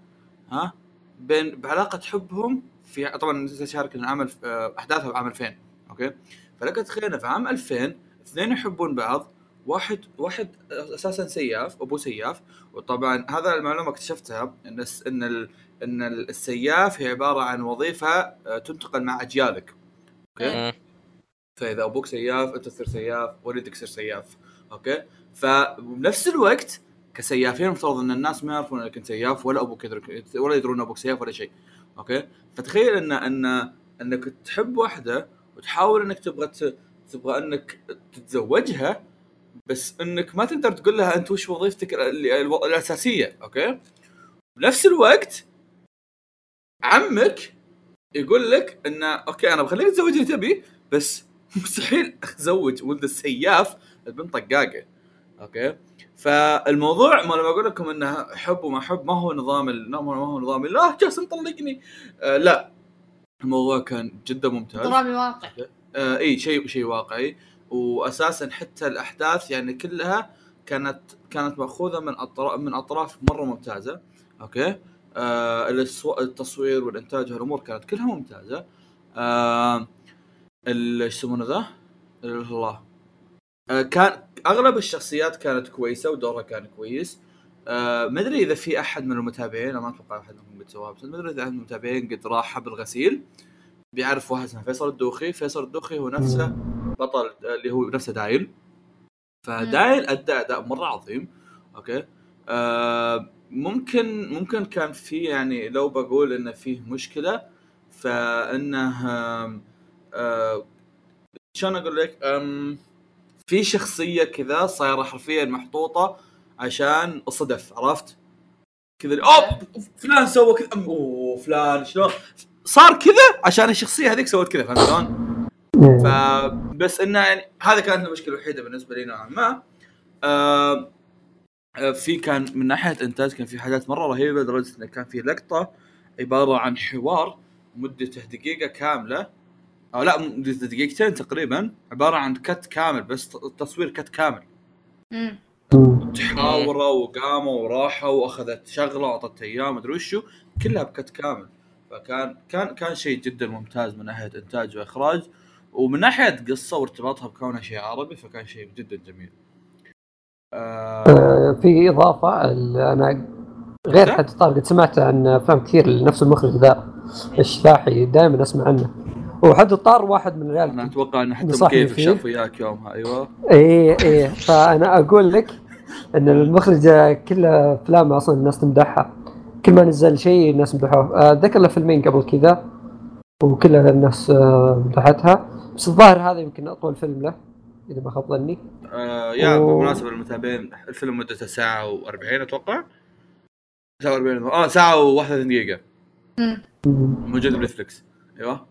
ها؟ بين بعلاقة حبهم في طبعا تشارك العمل آه، أحداثها بعام 2000 okay؟ فلك تخيل في عام 2000 اثنين يحبون بعض واحد واحد أساسا سياف ابوه سياف. وطبعا هذا المعلومة اكتشفتها إن إن ال- إن السياف هي عبارة عن وظيفة آه، تنتقل مع أجيالك okay. فإذا أبوك سياف أنت تصير سياف ولدك يصير سياف okay؟ فبنفس الوقت كسيافين مفترض إن الناس ما يعرفون إنك أنت سياف ولا أبوك يدرك ولا يدرون أبوك سياف ولا شيء. okay؟ فتخيل ان ان إنك تحب واحدة وتحاول إنك تبغى تبغى إنك تتزوجها بس إنك ما تقدر تقول لها أنت وش وظيفتك ال- ال- الأساسية okay؟ بنفس الوقت عمك يقول لك انه okay أنا بخليك تتزوج اللي تبي بس مستحيل أتزوج ولد السياف البنت طقاقة. okay؟ فالموضوع ما لما أقول لكم إنه حب وما حب ما هو نظام ال- ما هو نظام لا جالس مطلقني آه لا. الموضوع كان جدا ممتاز. درامي واقع آه إي شيء شيء واقعي. واساسا حتى الأحداث يعني كلها كانت كانت مأخوذة من اطراف من أطراف مرة ممتازة. okay؟ آه التصوير والإنتاج والأمور كانت كلها ممتازة. آه إيش يسمونه ذا؟ الله. آه كان أغلب الشخصيات كانت كويسة ودورها كان كويس. آه ما أدري إذا في أحد من المتابعين أنا ما أتوقع أحد منهم قد سواها بس ما أدري إذا أحد من المتابعين قد راح حب الغسيل بيعرف واحد اسمه فيصل الدوخي. فيصل الدوخي هو نفسه بطل آه، اللي هو نفسه دايل. فدايل أدى أداء مرة عظيم. أوكي؟ آه ممكن ممكن كان في يعني لو بقول إنه فيه مشكلة فإنه آه شلون أقول لك؟ أم في شخصية كذا صايرة حرفيا محطوطة عشان الصدف عرفت؟ كذا اوه فلان سوى كذا أوه فلان شلون صار كذا عشان الشخصية هذيك سوت كذا فهمت شلون؟ إيه. فبس انه يعني هذا كانت المشكلة الوحيدة بالنسبة لي نوعا ما آه آه، في كان من ناحية إنتاج كان في حاجات مرة رهيبة لدرجة انه كان في لقطة عبارة عن حوار مدته دقيقة كاملة أو لا مدته دقيقتين تقريبا عبارة عن كت كامل بس تصوير كت كامل. تحاوروا وقاموا وراحوا وأخذت شغلة وأعطت أيام مدري وشو كلها بكت كامل فكان كان كان شيء جدا ممتاز من ناحية إنتاج وإخراج ومن ناحية قصة وارتباطها بكونها شيء عربي فكان شيء جدا جميل. آه آه، في إضافة أنا غير لا. حد طار قد سمعت عن افلام كثير لنفس المخرج ذا الشلاحي دائما أسمع عنه وحد الطار واحد من أنا العيال أتوقع ان حتى فيه. شاف وياك يومها أيوه. إيه إيه فأنا أقول لك إن المخرج كله أفلامه أصلا الناس تمدحها. كل ما نزل شيء الناس مدحوه آه، ذكر له فيلمين قبل كذا وكلها الناس آه، مدحتها. بس الظاهر هذا يمكن أطول فيلم له إذا ما خاب ظني. آه يا و- بالمناسبة للمتابعين الفيلم مدته ساعة و40 أتوقع. ساعة و40 آه ساعة و31 دقيقة. موجود بنتفلكس أيوه.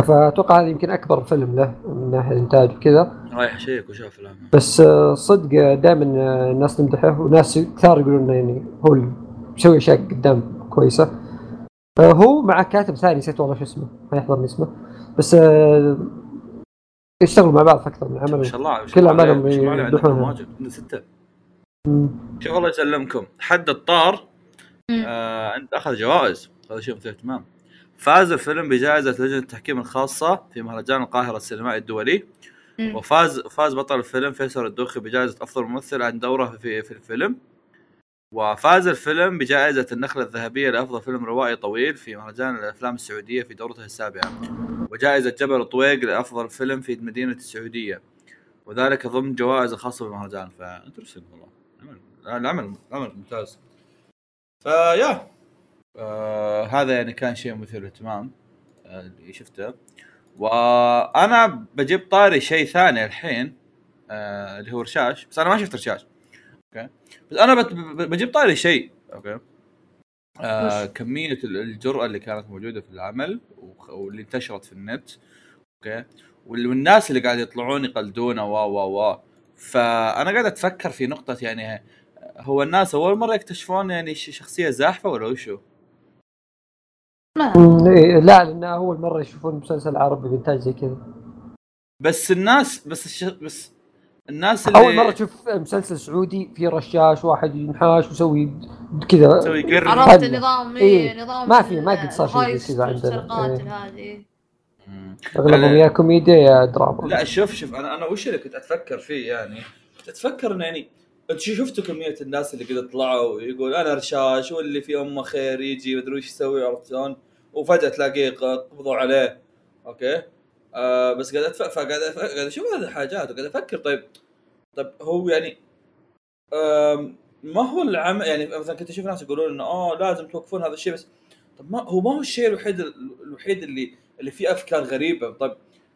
فأتوقع هذا يمكن أكبر فيلم له من ناحية انتاج وكذا. رايح اشيك وشوف افلام بس آه، صدق دائما الناس تمدحه وناس كثار يقولون إنه يعني هو اللي مسوي أشياء قدام كويسة. آه، هو مع كاتب ثاني نسيت والله شو اسمه ما يحضرني اسمه. بس آه، يشتغلوا مع بعض في أكثر من عمل. شاء الله ما كل شاء الله أعمالهم عليه. ما شاء الله عليه، عندكم يمدحونها. واجد عندنا ستة. شوف الله يسلمكم. حد الطار. آه عند- أخذ جوائز. هذا شيء مثير اهتمام فاز الفيلم بجائزة لجنة التحكيم الخاصة في مهرجان القاهرة السينمائي الدولي. مم. وفاز فاز بطل الفيلم فيصل الدوخي بجائزة أفضل ممثل عن دورة في في الفيلم. وفاز الفيلم بجائزة النخلة الذهبية لأفضل فيلم روائي طويل في مهرجان الأفلام السعودية في دورته السابعة. وجائزة جبل الطويق لأفضل فيلم في مدينة السعودية. وذلك ضمن جوائز الخاصة بالمهرجان. ف interesting والله. عمل العمل عمل ممتاز. فيا. آه هذا يعني كان شيء مثير للاهتمام آه، اللي شفته. وأنا بجيب طاري شيء ثاني الحين آه اللي هو رشاش. بس أنا ما شفت رشاش. okay؟ بس أنا بت- بجيب طاري شيء. okay؟ آه كمية ال- الجرأة اللي كانت موجودة في العمل واللي انتشرت في النت. أوكي؟ وال- والناس اللي قاعد يطلعون يقلدونه و و و فأنا قاعد أتفكر في نقطة يعني هو الناس أول مرة يكتشفون يعني شخصية زاحفة ولا وشو؟ ما إيه، لا لأن أول مرة يشوفون مسلسل عربي بإنتاج زي كذا بس الناس بس الش... بس الناس اللي أول مرة تشوف مسلسل سعودي فيه رشاش واحد ينحاش ويسوي كذا تسوي قر عرفت حلو. نظام إيه. إيه نظام ما في- ما قد صار شيء كذا عندنا. إيه. أغلبهم يا كوميديا يا دراما لا شوف شوف أنا أنا وش اللي كنت أتفكر فيه يعني كنت أتفكر إنه يعني انت شفتوا كمية الناس اللي كذا طلعوا ويقول أنا رشاش واللي في أمه خير يجي مدري وش يسوي عرفت شلون؟ وفجأة تلاقيه قبضوا عليه. okay؟ آه بس قاعد أتف... فقاعد أف... قاعد أشوف هذه الحاجات وقاعد أفكر. طيب طيب هو يعني ما هو العمل يعني مثلا كنت أشوف ناس يقولون إنه آه لازم توقفون هذا الشيء بس طب ما هو ما هو الشيء الوحيد الوحيد اللي اللي فيه أفكار غريبة. طيب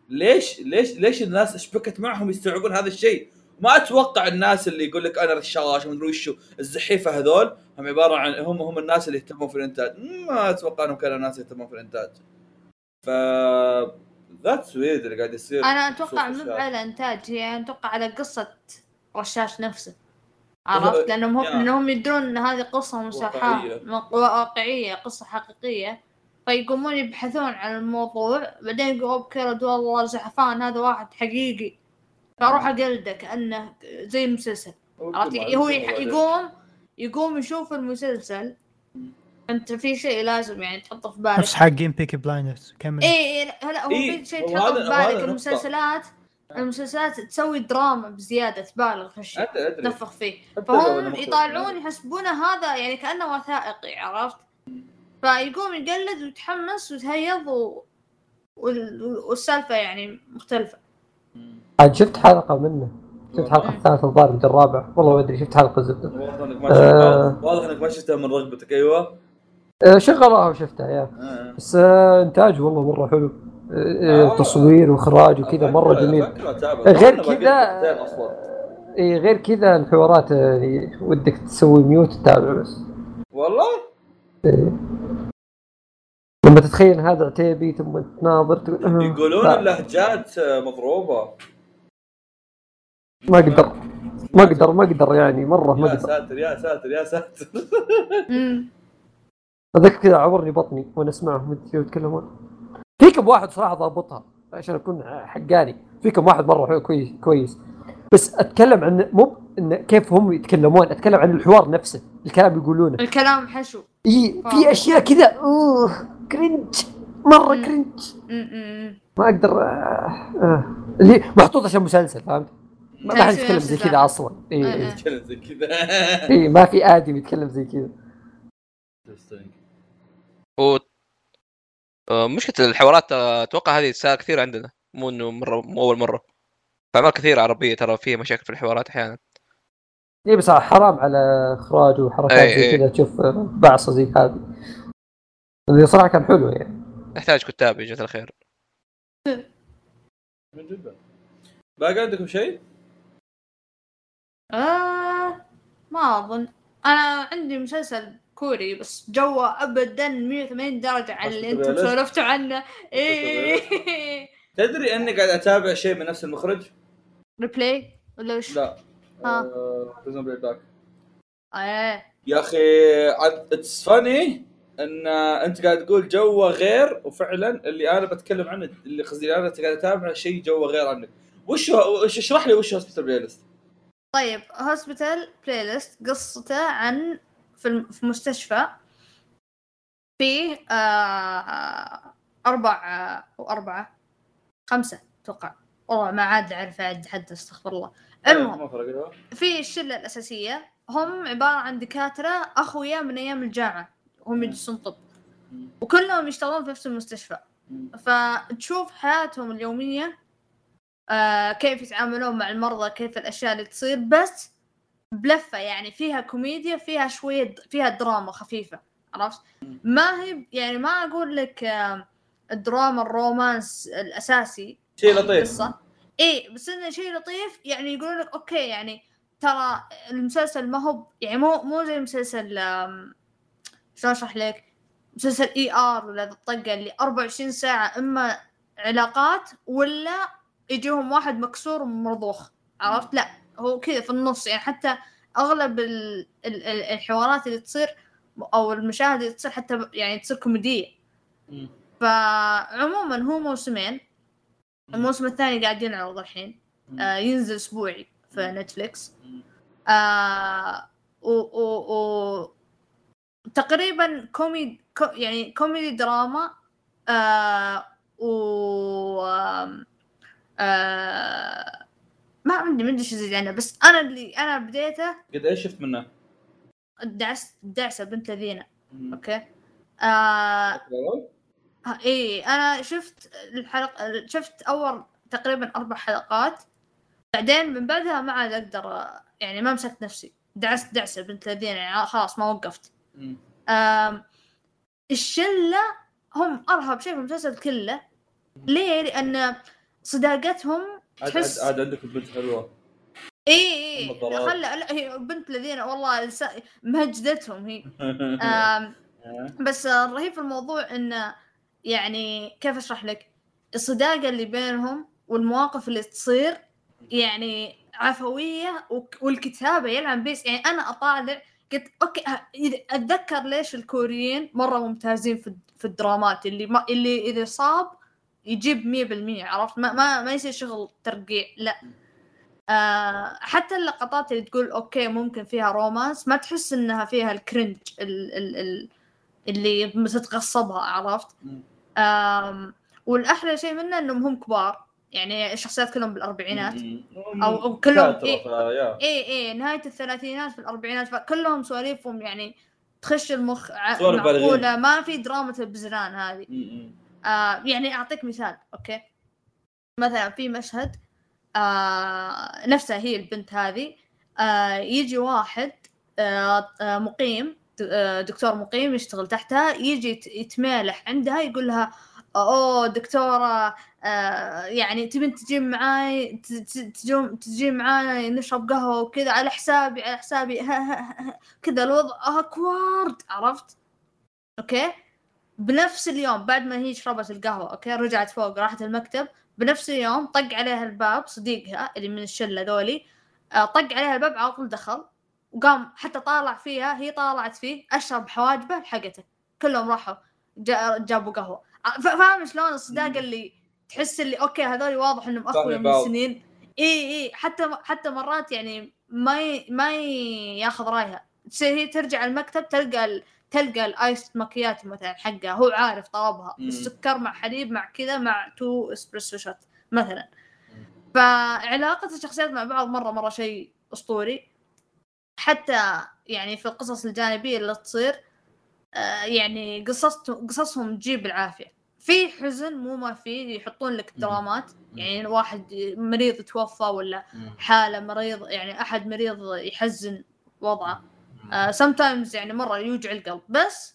ليش ليش ليش الناس اشبكت معهم يستوعبون هذا الشيء؟ ما أتوقع الناس اللي يقول لك أنا رشاش ومدري وشو الزحيفة هذول هم عبارة عن هم هم الناس اللي يهتمون في الإنتاج. ما أتوقع إنهم كانوا ناس يهتمون في الإنتاج. ف ذاتس ويرد اللي قاعد يصير. أنا أتوقع مو. على إنتاج هي أتوقع على قصة رشاش نفسه. عرفت؟ لأنهم هم يا. لأنهم يدرون إن هذه قصة مساحاه واقعية. م- واقعية قصة حقيقية. فيقومون يبحثون عن الموضوع بعدين يقولوا أوكي والله زحفان هذا واحد حقيقي. فاروح اقلده كأنه زي المسلسل. عرفت؟ هو يقوم يقوم يشوف المسلسل. أنت في شيء لازم يعني تحطه في بالك. نفس حقين بيكي بلايندرز كمل. إيه إيه، هلا هو إيه، في شيء تحطه في بالك. المسلسلات المسلسلات تسوي دراما بزيادة تبالغ في الشيء تنفخ فيه. فهم يطالعون. يحسبونه هذا يعني كأنه وثائقي عرفت؟ فيقوم يقلد ويتحمس ويتهيض و... وال... والسالفة يعني مختلفة. عاد شفت حلقة منه. شفت حلقة الثالثه الظاهر من الرابع. والله ما أدري شفت حلقة زبده واضح إنك ما آه. شفتها واضح إنك ما شفتها من رغبتك. أيوه. آه، شغلوها وشفتها يا. آه. بس آه، إنتاج والله مرة حلو. آه، آه. تصوير وإخراج وكذا مرة جميل. غير كذا. اي غير كذا الحوارات آه، اللي ودك تسوي ميوت تتابع بس. والله؟ إيه. لما تتخيل هذا عتيبي ثم تناظر تقول آه، يقولون اللهجات آه، مضروبة. ما أقدر ما أقدر ما أقدر يعني مرة ما يا أقدر ساتر يا ساتر يا ساتر. اتذكر كذا عورني بطني وأنا اسمعهم يتكلمون في كم واحد صراحة ضابطها عشان أكون حقاني. في كم واحد مرة حلو كويس كويس. بس أتكلم عن مو إن كيف هم يتكلمون أتكلم عن الحوار نفسه الكلام يقولونه. الكلام حشو. إي. في أشياء كذا أوه cringe مرة. cringe ما أقدر آه آه. اللي محطوط عشان مسلسل فهمت؟ ما حد يتكلم زي. كذا أصلا. اي آه، اي آه. تكلم زي كذا. إي، ما في آدمي يتكلم زي كذا. و آه، مشكلة الحوارات أتوقع هذه تساءل كثير عندنا. مو إنه مرة مو أول مرة. في أعمال كثيرة عربية ترى فيها مشاكل في الحوارات أحيانا. اي بس حرام على إخراج وحركات إي، زي إي. كذا. تشوف بعصه زي هذه. اللي صراحة كان حلو يعني. نحتاج كتاب يا الخير. من جدا باقي عندكم شيء؟ آه ما أظن. أنا عندي مسلسل كوري بس جوه ابدا 180 درجة عن اللي أنتم. سولفتوا عنه. إيه. تدري أني قاعد أتابع شيء من نفس المخرج؟ Reply ولا وش؟ لا. ها. Prison Playback إيه يا أخي it's funny إن أنت قاعد تقول جوه غير وفعلا اللي أنا بتكلم عنه اللي قصدي أنا قاعد أتابع شيء جوه غير عنك. وش اشرح لي وش Hospital Playlist طيب Hospital Playlist قصته عن في مستشفى فيه آه أربع آه، أو أربعة خمسة أتوقع. والله ما عاد أعرف أعد حد أستغفر الله. إيه، المهم في الشلة الأساسية هم عبارة عن دكاترة أخويا من أيام الجامعة هم يدرسون طب. وكلهم يشتغلون في نفس المستشفى. فتشوف حياتهم اليومية آه كيف يتعاملون مع المرضى كيف الأشياء اللي تصير. بس بلفة يعني فيها كوميديا فيها شوية فيها دراما خفيفة عرفت؟ ما هي يعني ما أقول لك آه الدراما الرومانس الأساسي شيء لطيف. القصة. إي بس إنه شيء لطيف. يعني يقولون لك أوكي يعني ترى المسلسل ما هو يعني مو مو زي مسلسل شلون أشرح لك؟ مسلسل ER ولا الطقة اللي 24 ساعة إما علاقات ولا يجيهم واحد مكسور ومرضوخ. عرفت؟ لا هو كذا في النص. يعني حتى أغلب ال- ال- ال- الحوارات اللي تصير أو المشاهد اللي تصير حتى يعني تصير كوميدية. فعموما هو موسمين. الموسم الثاني قاعد ينعرض الحين آه ينزل أسبوعي في نتفليكس. آه و, و, و تقريبا كوميدي كو يعني كوميدي دراما. آه و آم، آه ما عندي ما عندي شيء زي عنه بس أنا اللي أنا بديته قد إيش شفت منه؟ الدعس الدعسة بنت لذينة. أوكي آه؟ ها- اي أنا شفت الحلقة شفت أول تقريبا أربع حلقات بعدين من بعدها ما عاد أقدر يعني ما مسكت نفسي دعست دعسة بنت الذين يعني خلاص ما وقفت. آم، الشلة هم أرهب شيء في المسلسل كله ليه؟ لأن صداقتهم تحس- عاد عاد عندك البنت حلوة. إي إي. خلى لا هي بنت الذين والله مهجدتهم هي. آم، بس الرهيب في الموضوع انه يعني كيف أشرح لك؟ الصداقة اللي بينهم والمواقف اللي تصير يعني عفوية والكتابة يلعن بيس. يعني أنا أطالع قلت أوكي ه- إذا- أتذكر ليش الكوريين مرة ممتازين في في الدرامات اللي ما اللي إذا صاب يجيب 100% عرفت ما ما, ما يصير شغل ترقيع لا آه حتى اللقطات اللي تقول أوكي ممكن فيها romance ما تحس إنها فيها ال cringe ال ال ال اللي تتغصبها عرفت. آم والأحلى شيء منه إنهم هم كبار يعني الشخصيات كلهم بالأربعينات. أو- أو كلهم إيه. اي اي نهاية الثلاثينات في الاربعينات فكلهم سواليفهم يعني تخش المخ ع- سوالف بالغين. معقولة ما في دراما البزران هذه. آه يعني أعطيك مثال أوكي؟ مثلا في مشهد آه نفسها هي البنت هذه آه يجي واحد آه آه، مقيم آه، دكتور مقيم يشتغل تحتها يجي يت- يتمالح عندها يقول لها أوه دكتورة آه يعني تبين تجين معاي تجين معاي نشرب قهوة وكذا على حسابي على حسابي كذا الوضع اكوارد عرفت؟ أوكي؟ بنفس اليوم بعد ما هي شربت القهوة أوكي رجعت فوق راحت المكتب بنفس اليوم طق عليها الباب صديقها اللي من الشلة ذولي آه، طق عليها الباب على طول دخل وقام حتى طالع فيها هي طالعت فيه أشر بحواجبه لحقته كلهم راحوا جا- جابوا قهوة ف- فاهم شلون الصداقة. اللي تحس اللي أوكي هذول واضح إنهم اخويا من. سنين إي إي حتى حتى مرات يعني ما ي... ما ي... ياخذ رايها تصير هي ترجع المكتب تلقى. تلقى ال ice macchiato مثلا حقها هو عارف طلبها. السكر مع حليب مع كذا مع two espresso shot مثلا. فعلاقة الشخصيات مع بعض مرة مرة شيء أسطوري. حتى يعني في القصص الجانبية اللي تصير آه، يعني قصصتهم قصصهم تجيب العافية. في حزن مو ما في يحطون لك. درامات. يعني واحد مريض توفى ولا. حالة مريض يعني أحد مريض يحزن وضعه. آه sometimes يعني مرة يوجع القلب. بس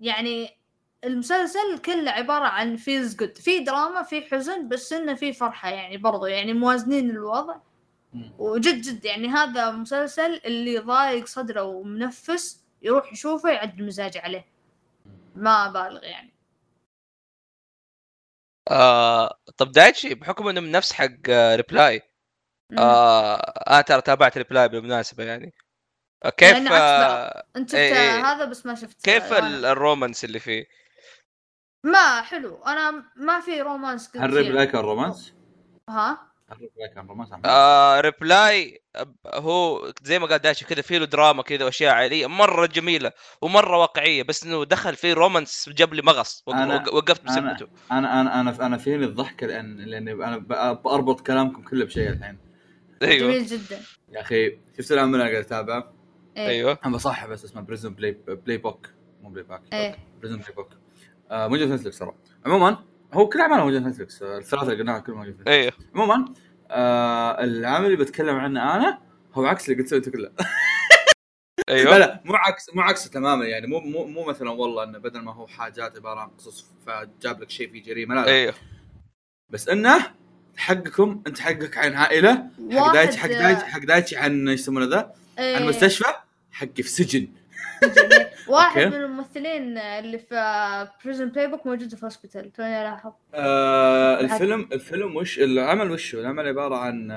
يعني المسلسل كله عبارة عن feels good في دراما في حزن بس إنه في فرحة يعني برضو. يعني موازنين الوضع. وجد جد يعني هذا مسلسل اللي ضايق صدره ومنفس يروح يشوفه يعدل مزاجه عليه. ما بالغ يعني. آه طب دايتشي بحكم إنه من نفس حق آه Reply. آه أنا ترى تابعت Reply بالمناسبة يعني. آه كيف يعني. آه أنت شفت إيه. إيه. هذا بس ما شفت كيف ال romance اللي فيه؟ ما حلو. أنا ما في romance هل ريب كثير like ال romance؟ ها؟ كان romance؟ عم- آه Reply هو زي ما قال داشي كذا فيه له دراما كذا وأشياء عائلية مرة جميلة ومرة واقعية بس إنه دخل فيه romance جاب لي مغص وقفت أنا- بسبته. أنا أنا أنا أنا فيني الضحك لأن لاني أنا بربط كلامكم كله بشيء الحين. أيوه. جميل جدا. يا أخي شفت العمل اللي أنا قاعد اتابعه أيوه. أنا بصحح بس اسمه Prison Play Playbook مو Playback إيه. Prison Playbook آه موجود في نتفلكس ترى. عموما هو كل أعماله موجود في نتفلكس آه، الثلاثة اللي قلناها كلهم موجود في نتفلكس أيوه عموما آه العمل اللي بتكلم عنه أنا هو عكس اللي قلت انت كله. لا أيوه. لا مو عكس مو عكسه تماما يعني. مو مو مو مثلا والله إنه بدل ما هو حاجات عبارة عن قصص فجاب لك شيء فيه جريمة لا, لا. أيوه بس إنه حقكم أنت حقك عن عائله حق دايتشي حق دايتشي حق دايتشي عن إيش يسمونه ذا؟ إيه. عن مستشفى حقي في سجن. واحد. من الممثلين اللي في Prison Playbook موجود في Hospital توني الاحظ آه الفيلم الفيلم وش العمل وش هو؟ العمل عبارة عن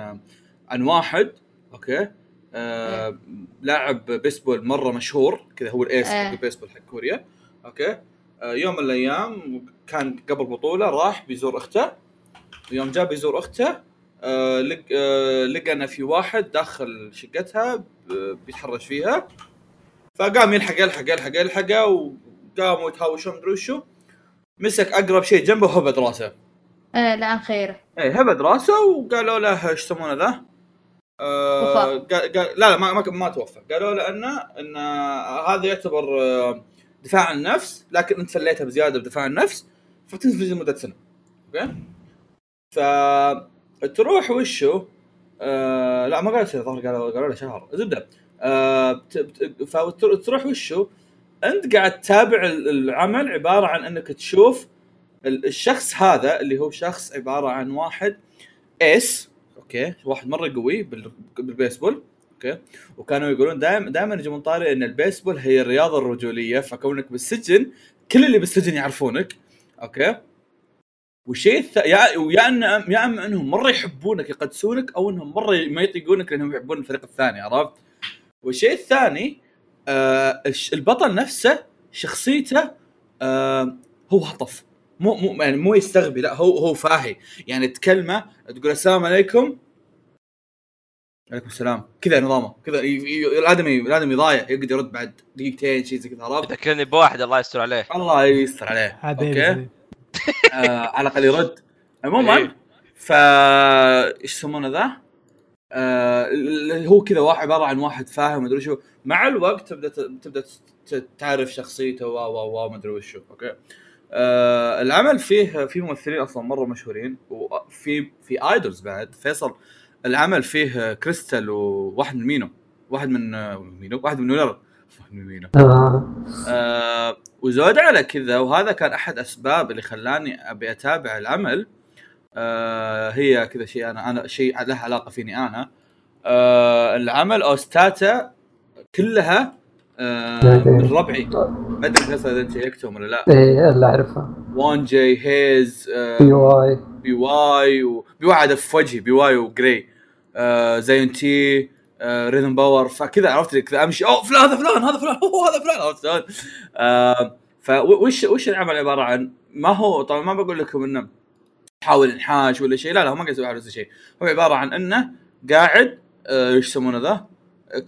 عن واحد okay آه لاعب بيسبول مرة مشهور كذا هو ال ace إيه. حق البيسبول حق كوريا okay آه يوم من الأيام كان قبل بطولة راح بيزور أخته يوم جاء بيزور أخته آه آه لقى ان في واحد داخل شقتها بيتحرش فيها. فقام يلحق يلحق يلحق يلحقه وقاموا يتهاوشون مدري وشو. مسك أقرب شيء جنبه وهبد راسه. إيه لعن خيرة. إيه هبد راسه وقالوا له إيش يسمونه ذا؟ آه. قال لا لا ما ما, ما توفى. قالوا له انه ان هذا يعتبر آه، دفاع عن النفس لكن أنت فليتها بزيادة بدفاع عن النفس فتنفذ لمدة سنة. okay؟ فتروح وشو؟ آه لا ما سنه الظاهر قالوا قالوا له شهر. زبدة. آه فتروح وشو؟ أنت قاعد تتابع ال- العمل عبارة عن أنك تشوف ال- الشخص هذا اللي هو شخص عبارة عن واحد ace okay؟ واحد مرة قوي بال- بالبيسبول okay؟ وكانوا يقولون دائما دائما يجون طاري إن البيسبول هي الرياضة الرجولية فكونك بالسجن كل اللي بالسجن يعرفونك okay؟ والشيء الث... يا ويا ان يا اما أنهم مرة يحبونك يقدسونك أو أنهم مرة ما يطيقونك لأنهم يحبون الفريق الثاني عرفت؟ والشيء الثاني آه الش- البطل نفسه شخصيته آه هو هطف. مو مو يعني مو يستغبي لا هو هو فاهي. يعني تكلمه تقول السلام عليكم. عليكم السلام. كذا نظامه. كذا الآدمي الآدمي ضايع يقدر يرد بعد دقيقتين شيء زي كذا عرفت؟ ذكرني بواحد الله يستر عليه. الله يستر عليه. حبيبي okay؟ آه على الأقل يرد. عموما إيه. فا إيش يسمونه ذا؟ آه هو كذا واحد عبارة عن واحد فاهي مدري شو مع الوقت تبدأ تبدأ تعرف شخصيته و و و مدري وشو. okay. آه العمل فيه في ممثلين أصلا مرة مشهورين وفي في idols بعد. فيصل العمل فيه كريستال وواحد من مينو. واحد من آه، مينو واحد من Winner مينو آه. آه وزود على كذا وهذا كان أحد أسباب اللي خلاني أبي أتابع العمل. آه هي كذا شيء أنا أنا شيء له علاقة فيني أنا. آه العمل OST اته كلها آه من ربعي ما أدري إذا انت شيكتهم ولا لا. إيه اللي أعرفها. وان جي هيز آه بي واي. بي واي و... بي واي هذا في وجهي بي واي وجراي آه زين تي آه ريذم باور فكذا عرفت كذا امشي أوه فلان هذا فلان هذا فلان أوه هذا فلان عرفت شلون؟ آه فوش وش العمل عبارة عن؟ ما هو طبعا ما بقول لكم إنه حاول انحاش ولا شيء لا لا هو ما قاعد يسوي ولا شيء هو عبارة عن إنه قاعد آه، إيش يسمونه ذا؟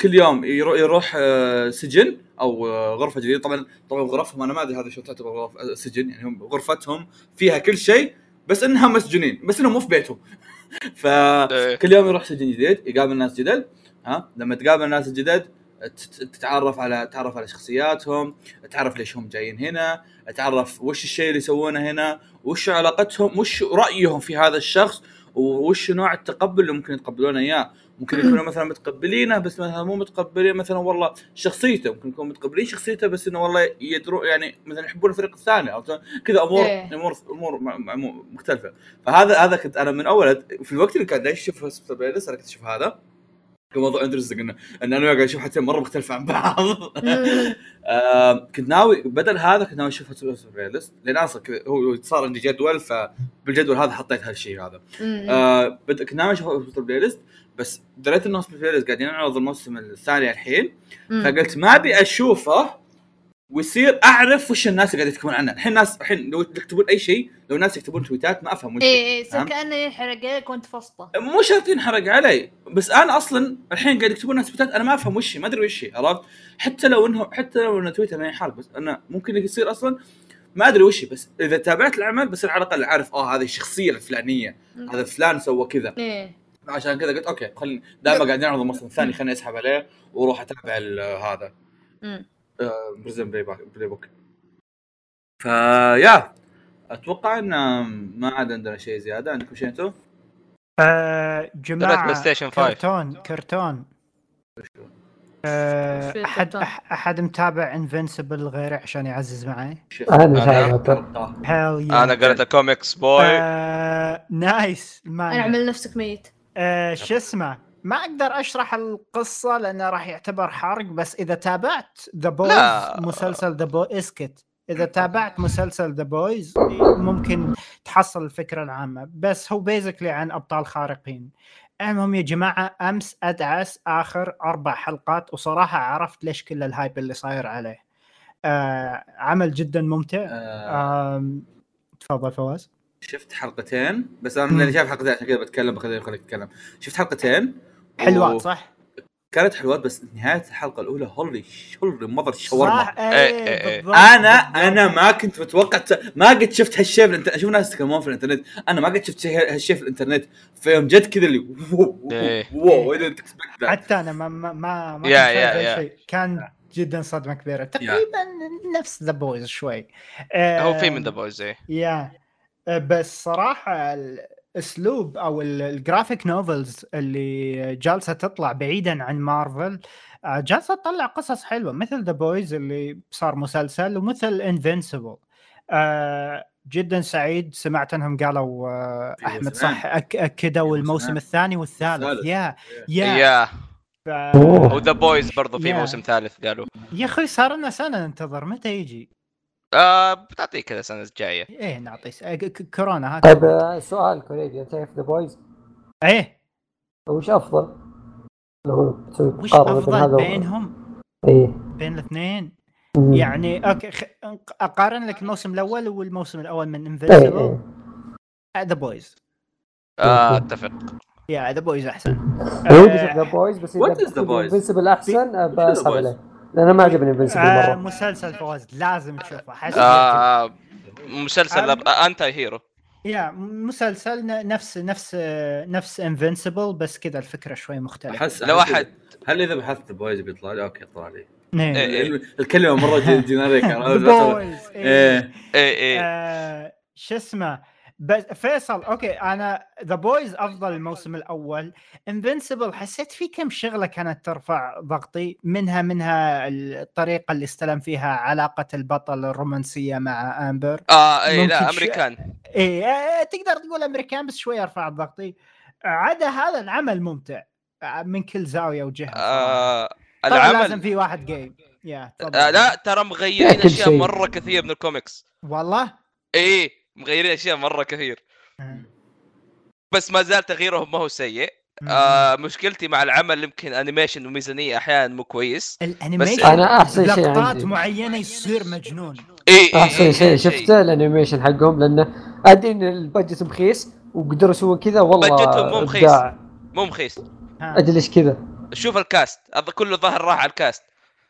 كل يوم يروح, يروح آه، سجن أو غرفة جديدة طبعا طبعا غرفهم أنا ما أدري هذا شو تعتبر غرف سجن يعني هم غرفتهم فيها كل شيء بس انها مسجونين بس إنهم مو في بيتهم فكل إيه. يوم يروح سجن جديد يقابل ناس جدد ها؟ لما تقابل ناس جدد تت- تتعرف على تعرف على شخصياتهم تعرف ليش هم جايين هنا تعرف وش الشيء اللي يسوونه هنا وش علاقتهم وش رأيهم في هذا الشخص وش نوع التقبل اللي ممكن يتقبلونه إياه. ممكن يكونوا مثلا متقبلينه بس مثلا مو متقبلين مثلا والله شخصيته ممكن يكونوا متقبلين شخصيته بس إنه والله يدروا يعني مثلا يحبون الفريق الثاني عرفت؟ كذا امور إيه. امور أمور مختلفة. فهذا هذا كنت أنا من أول في الوقت اللي كان أشوف أنا كنت أشوف هذا. كان موضوع interesting انه إن أنا قاعد أشوف حتى مرة مختلفة عن بعض. آه كنت ناوي بدل هذا كنت ناوي أشوف Hospital Playlist لأن أصلا هو صار عندي جدول فبالجدول هذا حطيت هالشيء هذا. آه. كنت ناوي أشوف Hospital Playlist بس دريت انه Playlist قاعدين يعرض الموسم الثاني الحين فقلت ما أبي أشوفه ويصير أعرف وش الناس اللي قاعد يكتبون عنه الحين الناس الحين لو يكتبون أي شيء لو الناس يكتبون تويتات ما أفهم وش اي اي يصير؟ كأنه ينحرق عليك وأنت في وسطه. مو شرط ينحرق علي بس أنا أصلا الحين قاعد يكتبون ناس تويتات أنا ما أفهم وش ما أدري وش هي، عرفت؟ حتى لو انه حتى لو إنه تويتر ما ينحرق بس أنا ممكن يصير أصلا ما أدري وش بس إذا تابعت العمل بصير على الأقل عارف آه هذه الشخصية الفلانية هذا فلان سوى كذا. إيه. عشان كذا قلت okay خليني دائما قاعد نعرض الموسم الثاني خليني أسحب عليه وأروح أتابع هذا. مم. Prison Playbook فيا أتوقع إن ما عاد عندنا شيء زيادة. عندكم شيء أنتم؟ آه جماعة PlayStation 5 كرتون كرتون. آه احد كرتون؟ أح- أحد متابع Invincible غيري عشان يعزز معي؟ أنا أنا قريت الكوميكس بوي آه nice أنا اعمل نفسك ميت. آه شو اسمه؟ ما أقدر أشرح القصة لأنه راح يعتبر حرق بس إذا تابعت The Boys. مسلسل The Boys إسكت. إذا تابعت مسلسل The Boys ممكن تحصل الفكرة العامة. بس هو basically عن أبطال خارقين. المهم يا جماعة أمس أدعس آخر أربع حلقات وصراحة عرفت ليش كل ال hype اللي صاير عليه. آه عمل جدا ممتع. آه. تفضل فواز. شفت حلقتين؟ بس أنا. اللي شايف حلقتين عشان كذا بتكلم بخليك خليك تتكلم شفت حلقتين؟ حلوات صح؟ كانت حلوات بس نهاية الحلقة الأولى holy holy mother شاورما صح إيه، إيه إيه، إيه. بالضبط، أنا بالضبط. أنا ما كنت متوقع ما قد شفت هالشيء في الانترنت أشوف ناس يتكلمون في الإنترنت أنا ما قد شفت شيء- هالشيء في الإنترنت فيوم جد كذا اللي wow إيه. حتى أنا ما ما ما, ما يا- يا- يا. كان جدا صدمة كبيرة تقريبا نفس The Boys شوي آه، هو في من The Boys إيه يا آه، بس صراحة الأسلوب أو ال- ال graphic novels اللي جالسة تطلع بعيدا عن مارفل آه، جالسة تطلع قصص حلوة مثل The Boys اللي صار مسلسل ومثل Invincible جدا سعيد سمعت انهم قالوا آه، في أحمد. صح أك أكدوا في الموسم. الثاني والثالث الثالث. yeah yeah. و The Boys برضو في. موسم ثالث قالوا يا أخي صار لنا سنة ننتظر متى يجي؟ آه بتعطيه كذا السنة الجاية. إيه نعطي س... ك- ك- كورونا ها طيب آه، سؤال كوريجي أنت شايف The Boys إيه. وش أفضل؟ لو تسوي وش مقارنة بين هذا افضل بينهم؟ إيه. بين الاثنين؟ مم. يعني أوكي خ... أقارن لك الموسم الأول والموسم الأول من Invincible إيه. ذا بويز آه أتفق. يا ذا بويز أحسن. ذا بويز بس What is The Boys? انفنسبل أحسن آه، بسحب? عليه لأن ما عجبني انفنسبل آه مرة. مسلسل فواز لازم تشوفه. حسن آه مسلسل أم- أنتي هيرو. يا مسلسل نفس نفس نفس انفنسبل بس كذا الفكرة شوي مختلفة. احس لو احد هل إذا بحثت بويز بيطلع لي؟ أوكي طلع لي. إيه. إيه. ال- الكلمة مرة جي- جينيريك بويز إيه. إيه إيه. آه، شو اسمه؟ بس فيصل أوكي أنا The Boys أفضل الموسم الأول. Invincible حسيت في كم شغلة كانت ترفع ضغطي منها منها الطريقة اللي استلم فيها علاقة البطل الرومانسية مع أمبر. آه إيه لا ش- أمريكان. آه، تقدر تقول أمريكان بس شوية رفعت ضغطي عدا هذا العمل ممتع آه، من كل زاوية وجهة. آه طبعا لازم العمل في واحد جيم yeah. آه لا ترى مغيرين أشياء. مرة كثير من الكوميكس والله؟ إيه مغيرين أشياء مرة كثير. بس ما زال تغييرهم ما هو سيء. آه مشكلتي مع العمل يمكن animation وميزانية أحيانا مو كويس. ال animation أنا أحسن شيء لقطات معينة يصير مجنون. إي أحسن شيء. شفته ال animation حقهم؟ لأنه أدري إن ال budget مخيس وقدروا يسوون كذا والله budget هم مو مخيس. مو مخيس. أجل إيش كذا. شوف ال cast. هذا كله ظهر راح على ال cast.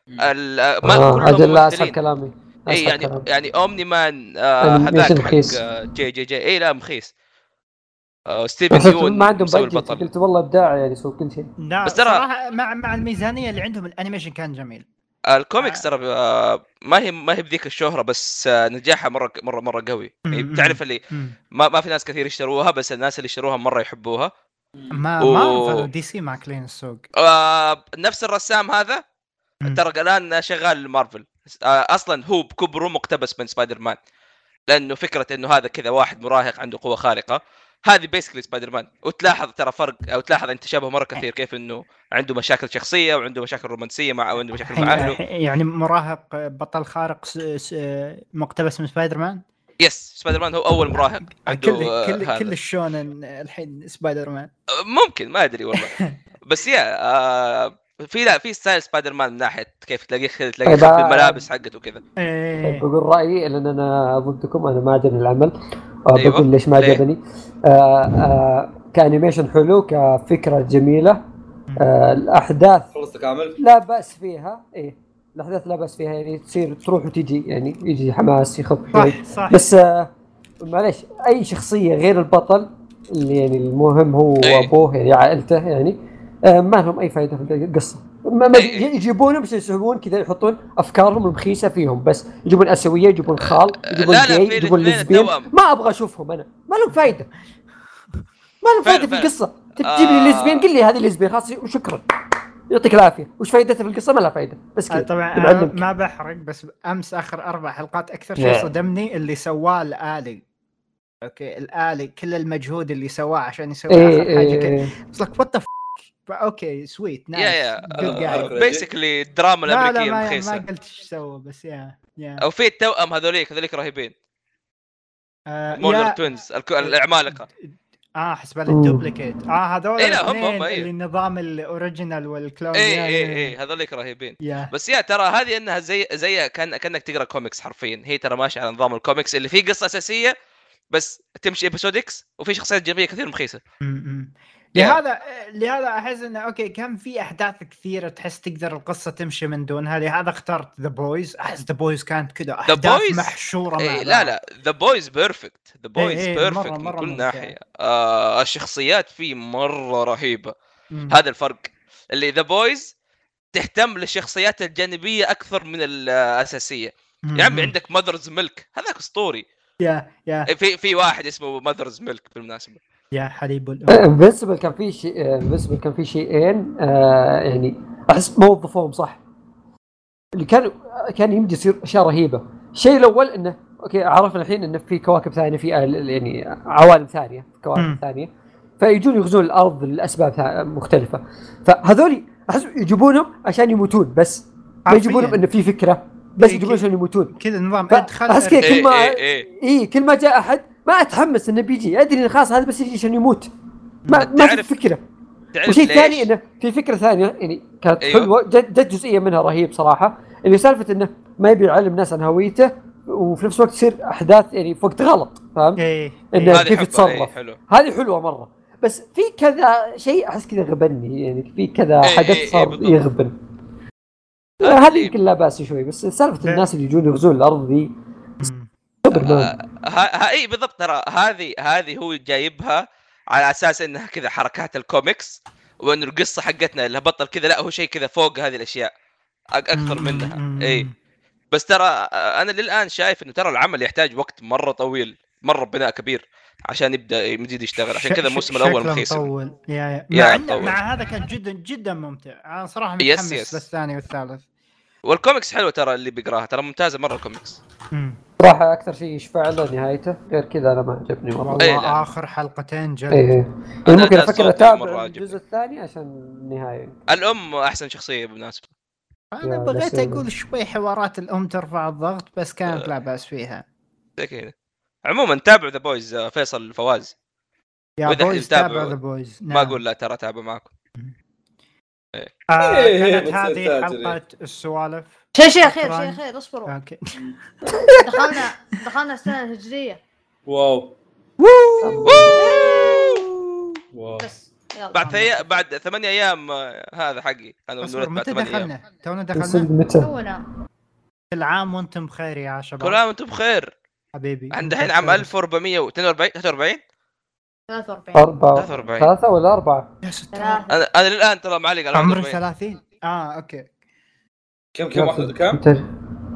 ال- ما آه، كلهم كلامي. اي يعني كلامي. يعني اومني مان آه هذاك حق. آه، جي جي جي. اي لا مخيس. آه ستيفن يون ما عندهم البطل. قلت والله ابداع يعني يسوي كل شيء. بس ترى- مع مع الميزانية اللي عندهم الأنيميشن كان جميل. الكوميكس ترى آه، ما هي ما هي بذيك الشهرة بس نجاحها مرة مرة مرة قوي. يعني. بتعرف اللي. ما ما في ناس كثير يشتروها بس الناس اللي يشتروها مرة يحبوها. ما و- مارفل ودي سي ماكلين السوق. آه نفس الرسام هذا. ترى الآن شغال مارفل أصلا هو بكبره مقتبس من سبايدر مان لأنه فكرة إنه هذا كذا واحد مراهق عنده قوة خارقة. هذه basically سبايدر مان وتلاحظ ترى فرق أو تلاحظ ان تشابه مرة كثير كيف إنه عنده مشاكل شخصية وعنده مشاكل رومانسية مع وعنده مشاكل مع أهله. يعني مراهق بطل خارق. مقتبس من سبايدر مان yes سبايدر مان هو أول مراهق عنده كل آه، كل هذا. كل ال shonen الحين سبايدر مان ممكن ما أدري والله. بس yeah آه في لا في style سبايدر مان من ناحية كيف تلاقيه تلاقيه طيب، آه، الملابس حقته وكذا. طيب إيه بقول رأيي لأن أنا ضدكم أنا ما عجبني العمل. آه، أيوة. بقول ليش ما؟ عجبني. آه آه ك animation حلو كفكرة جميلة. آه الأحداث خلصت كامل؟ لا بأس فيها. إيه الأحداث لا بأس فيها يعني تصير تروح وتجي يعني يجي حماس يخف صح صح. بس آه معليش أي شخصية غير البطل اللي يعني المهم هو إيه. وأبوه يعني عائلته يعني آه ما لهم أي فائده في القصة. ما ما إيه. يجيبونهم بس يسوون كذا يحطون أفكارهم المخيسه فيهم بس. يجيبون اسيويه يجيبون خال يجيبون لا، جاي يجيبون التوأم. ما أبغى أشوفهم أنا. ما لهم فائده ما لهم فائده في. القصة. تجيب لي آه. ليزبيان قل لي هذه ليزبيان خلاص وشكرا. يعطيك العافية. وش فائدتها في القصة؟ ما لها فائده بس آه، كذا طبعا أنا. ما بحرق بس أمس آخر أربع حلقات أكثر نعم. شيء صدمني اللي سواه الآلي. أوكي الآلي كل المجهود اللي سواه عشان يسوي إيه آخر حاجة كذا. إيه. بس لك وات ذا أوكي سويت يا يا آه، بيسكلي الدراما لا لا الأمريكية ما, ما قلت إيش سوى بس يا يا أو في التوأم هذوليك هذوليك رهيبين. آه، مولر يا- توينز العمالقه آه حسب. الدوبليكيت آه هذول إيه لا، هم- هم، إيه. اللي نظام الاوريجينال والكلون اي يا- اي يا- اي هذوليك رهيبين. yeah بس yeah ترى هذه إنها زي زي كان كأنك تقرأ كوميكس حرفيا. هي ترى ماشية على نظام الكوميكس اللي فيه قصة أساسية بس تمشي episodics وفي شخصيات جانبية كثير مخيسة. م- م. yeah. لهذا لهذا أحس إنه أوكي كان في أحداث كثيرة تحس تقدر القصة تمشي من دونها. لهذا اخترت The Boys أحس The Boys كانت كذا أحداث Boys؟ محشورة بعض. لا. لا The Boys perfect The Boys perfect مرة- من مرة كل ممتع. ناحية. آه الشخصيات فيه مرة رهيبة. م. هذا الفرق. اللي The Boys تهتم للشخصيات الجانبية أكثر من الأساسية. يا عمي. عندك Mother's Milk هذاك اسطوري yeah yeah في في واحد اسمه Mother's Milk بالمناسبة. يا حليب الام Invincible كان في شيء Invincible كان في شيئين آه يعني أحس ما وظفوهم صح؟ اللي كان كان يمدي يصير أشياء رهيبة. الشيء الأول إنه أوكي عرفنا الحين انه في كواكب ثانية في آل- يعني عوالم ثانية كواكب مم. ثانية. فيجون يغزون الأرض لأسباب مختلفة. فهذول أحس يجيبونهم عشان يموتون بس. ما. يجيبونهم إنه في فكرة بس إيه، يجيبون كي- عشان يموتون. كذا نظام ادخل اي كل ما اي اي اي كل ما جاء أحد ما أتحمس إنه بيجي أدري إنه خلاص هذا بس يجي عشان يموت ما ما في فكرة ليش؟ الثاني إنه في فكرة ثانية يعني كانت أيوه. حلوة جد, جد جزئية منها رهيب صراحة اللي سالفة إنه ما يبي يعلم الناس عن هويته وفي نفس الوقت تصير أحداث يعني في وقت غلط فاهم؟ إيه. هذه كيف يتصرف. إيه، حلو هذه حلوة مرة بس في كذا شيء أحس كذا غبني يعني في كذا إيه، حدث إيه، صار. يغبن آه، هذه. يمكن لا بأس شوي بس سالفة. الناس اللي يجون يغزون الأرض ذي م. صبر مان. آه، ها ها إي بالضبط ترى هذه هذه هو جايبها على أساس إنها كذا حركات الكوميكس وانه القصة حقتنا اللي بطل كذا لا هو شيء كذا فوق هذه الأشياء أكثر منها. إي. بس ترى آه، أنا للآن شايف إنه ترى العمل يحتاج وقت مرة طويل مرة بناء كبير عشان يبدأ يزيد يشتغل عشان كذا الموسم الأول مخيس مطول يا يا مع, مطول. مع هذا كان جدا جدا ممتع. أنا صراحة yes، متحمس yes. للثاني والثالث. والكوميكس حلوة ترى اللي بيقراها ترى ممتازة مرة الكوميكس. م. صراحة أكثر شيء يشفع له نهايته غير كذا أنا ما عجبني مرة. إيه،. والله آخر حلقتين جد. إيه إيه. أنا ممكن أفكر أتابع. الجزء الثاني عشان النهاية. الأم أحسن شخصية بالمناسبة. أنا بغيت أقول شوي حوارات الأم ترفع الضغط بس كانت لا بأس فيها. زي كذا. عموما تابعوا The Boys فيصل فواز يا boys تابع The Boys ما أقول لا ترى تابع معكم. آه إيه، كانت بس هذه. حلقة السوالف. شيء شيء خير. شيء خير اصبروا. okay. دخلنا دخلنا السنة الهجرية. wow. wow. بس يلا. بعد ثي... بعد ثمانية أيام آه، هذا حقي. أنا ولدت بعد متى ثمانية أيام. دخلنا؟ تونا دخلنا؟ متى؟ تونا. كل عام وأنتم بخير يا كل شباب عام وأنتم بخير. حبيبي عند الحين عام بخير. 1442 43 43 أربعة 43. ثلاثة ولا أربعة؟ يا ستار. ثلاثة أنا أنا للان ترى معلق على عمري 41 30 آه okay. كم كم واحد كم؟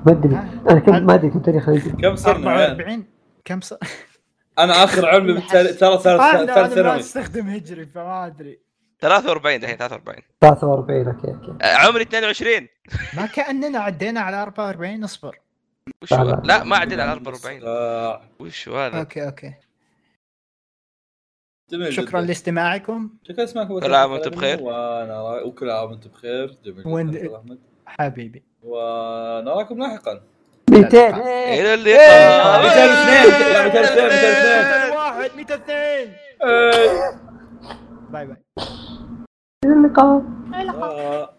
ما أدري ها؟ أنا كم ما أدري كم تاريخ كم صرنا يعني؟ 44 كم صار؟ أنا آخر علمي بالتالي ترى ثالث أنا ثالث أنا ما ثانوي أستخدم هجري فما أدري 43 دحين 43 43 okay okay آه، عمري 22 ما كأننا عدينا على 44 اصبر وش هو؟ لا، ما عدينا على 44 آه، وش هو هذا؟ okay okay جميل شكرا جداً. لاستماعكم شكرا اسمعكم كل عام وأنتم بخير. وأنا وكل عام وأنتم بخير جميل جداً، وين- أحمد. حبيبي. ونراكم لاحقا. 200 إيه. إلى اللقاء. 202 لا 202 202 واحد 202 إيه. باي باي. إلى اللقاء إلى اللقاء. آه.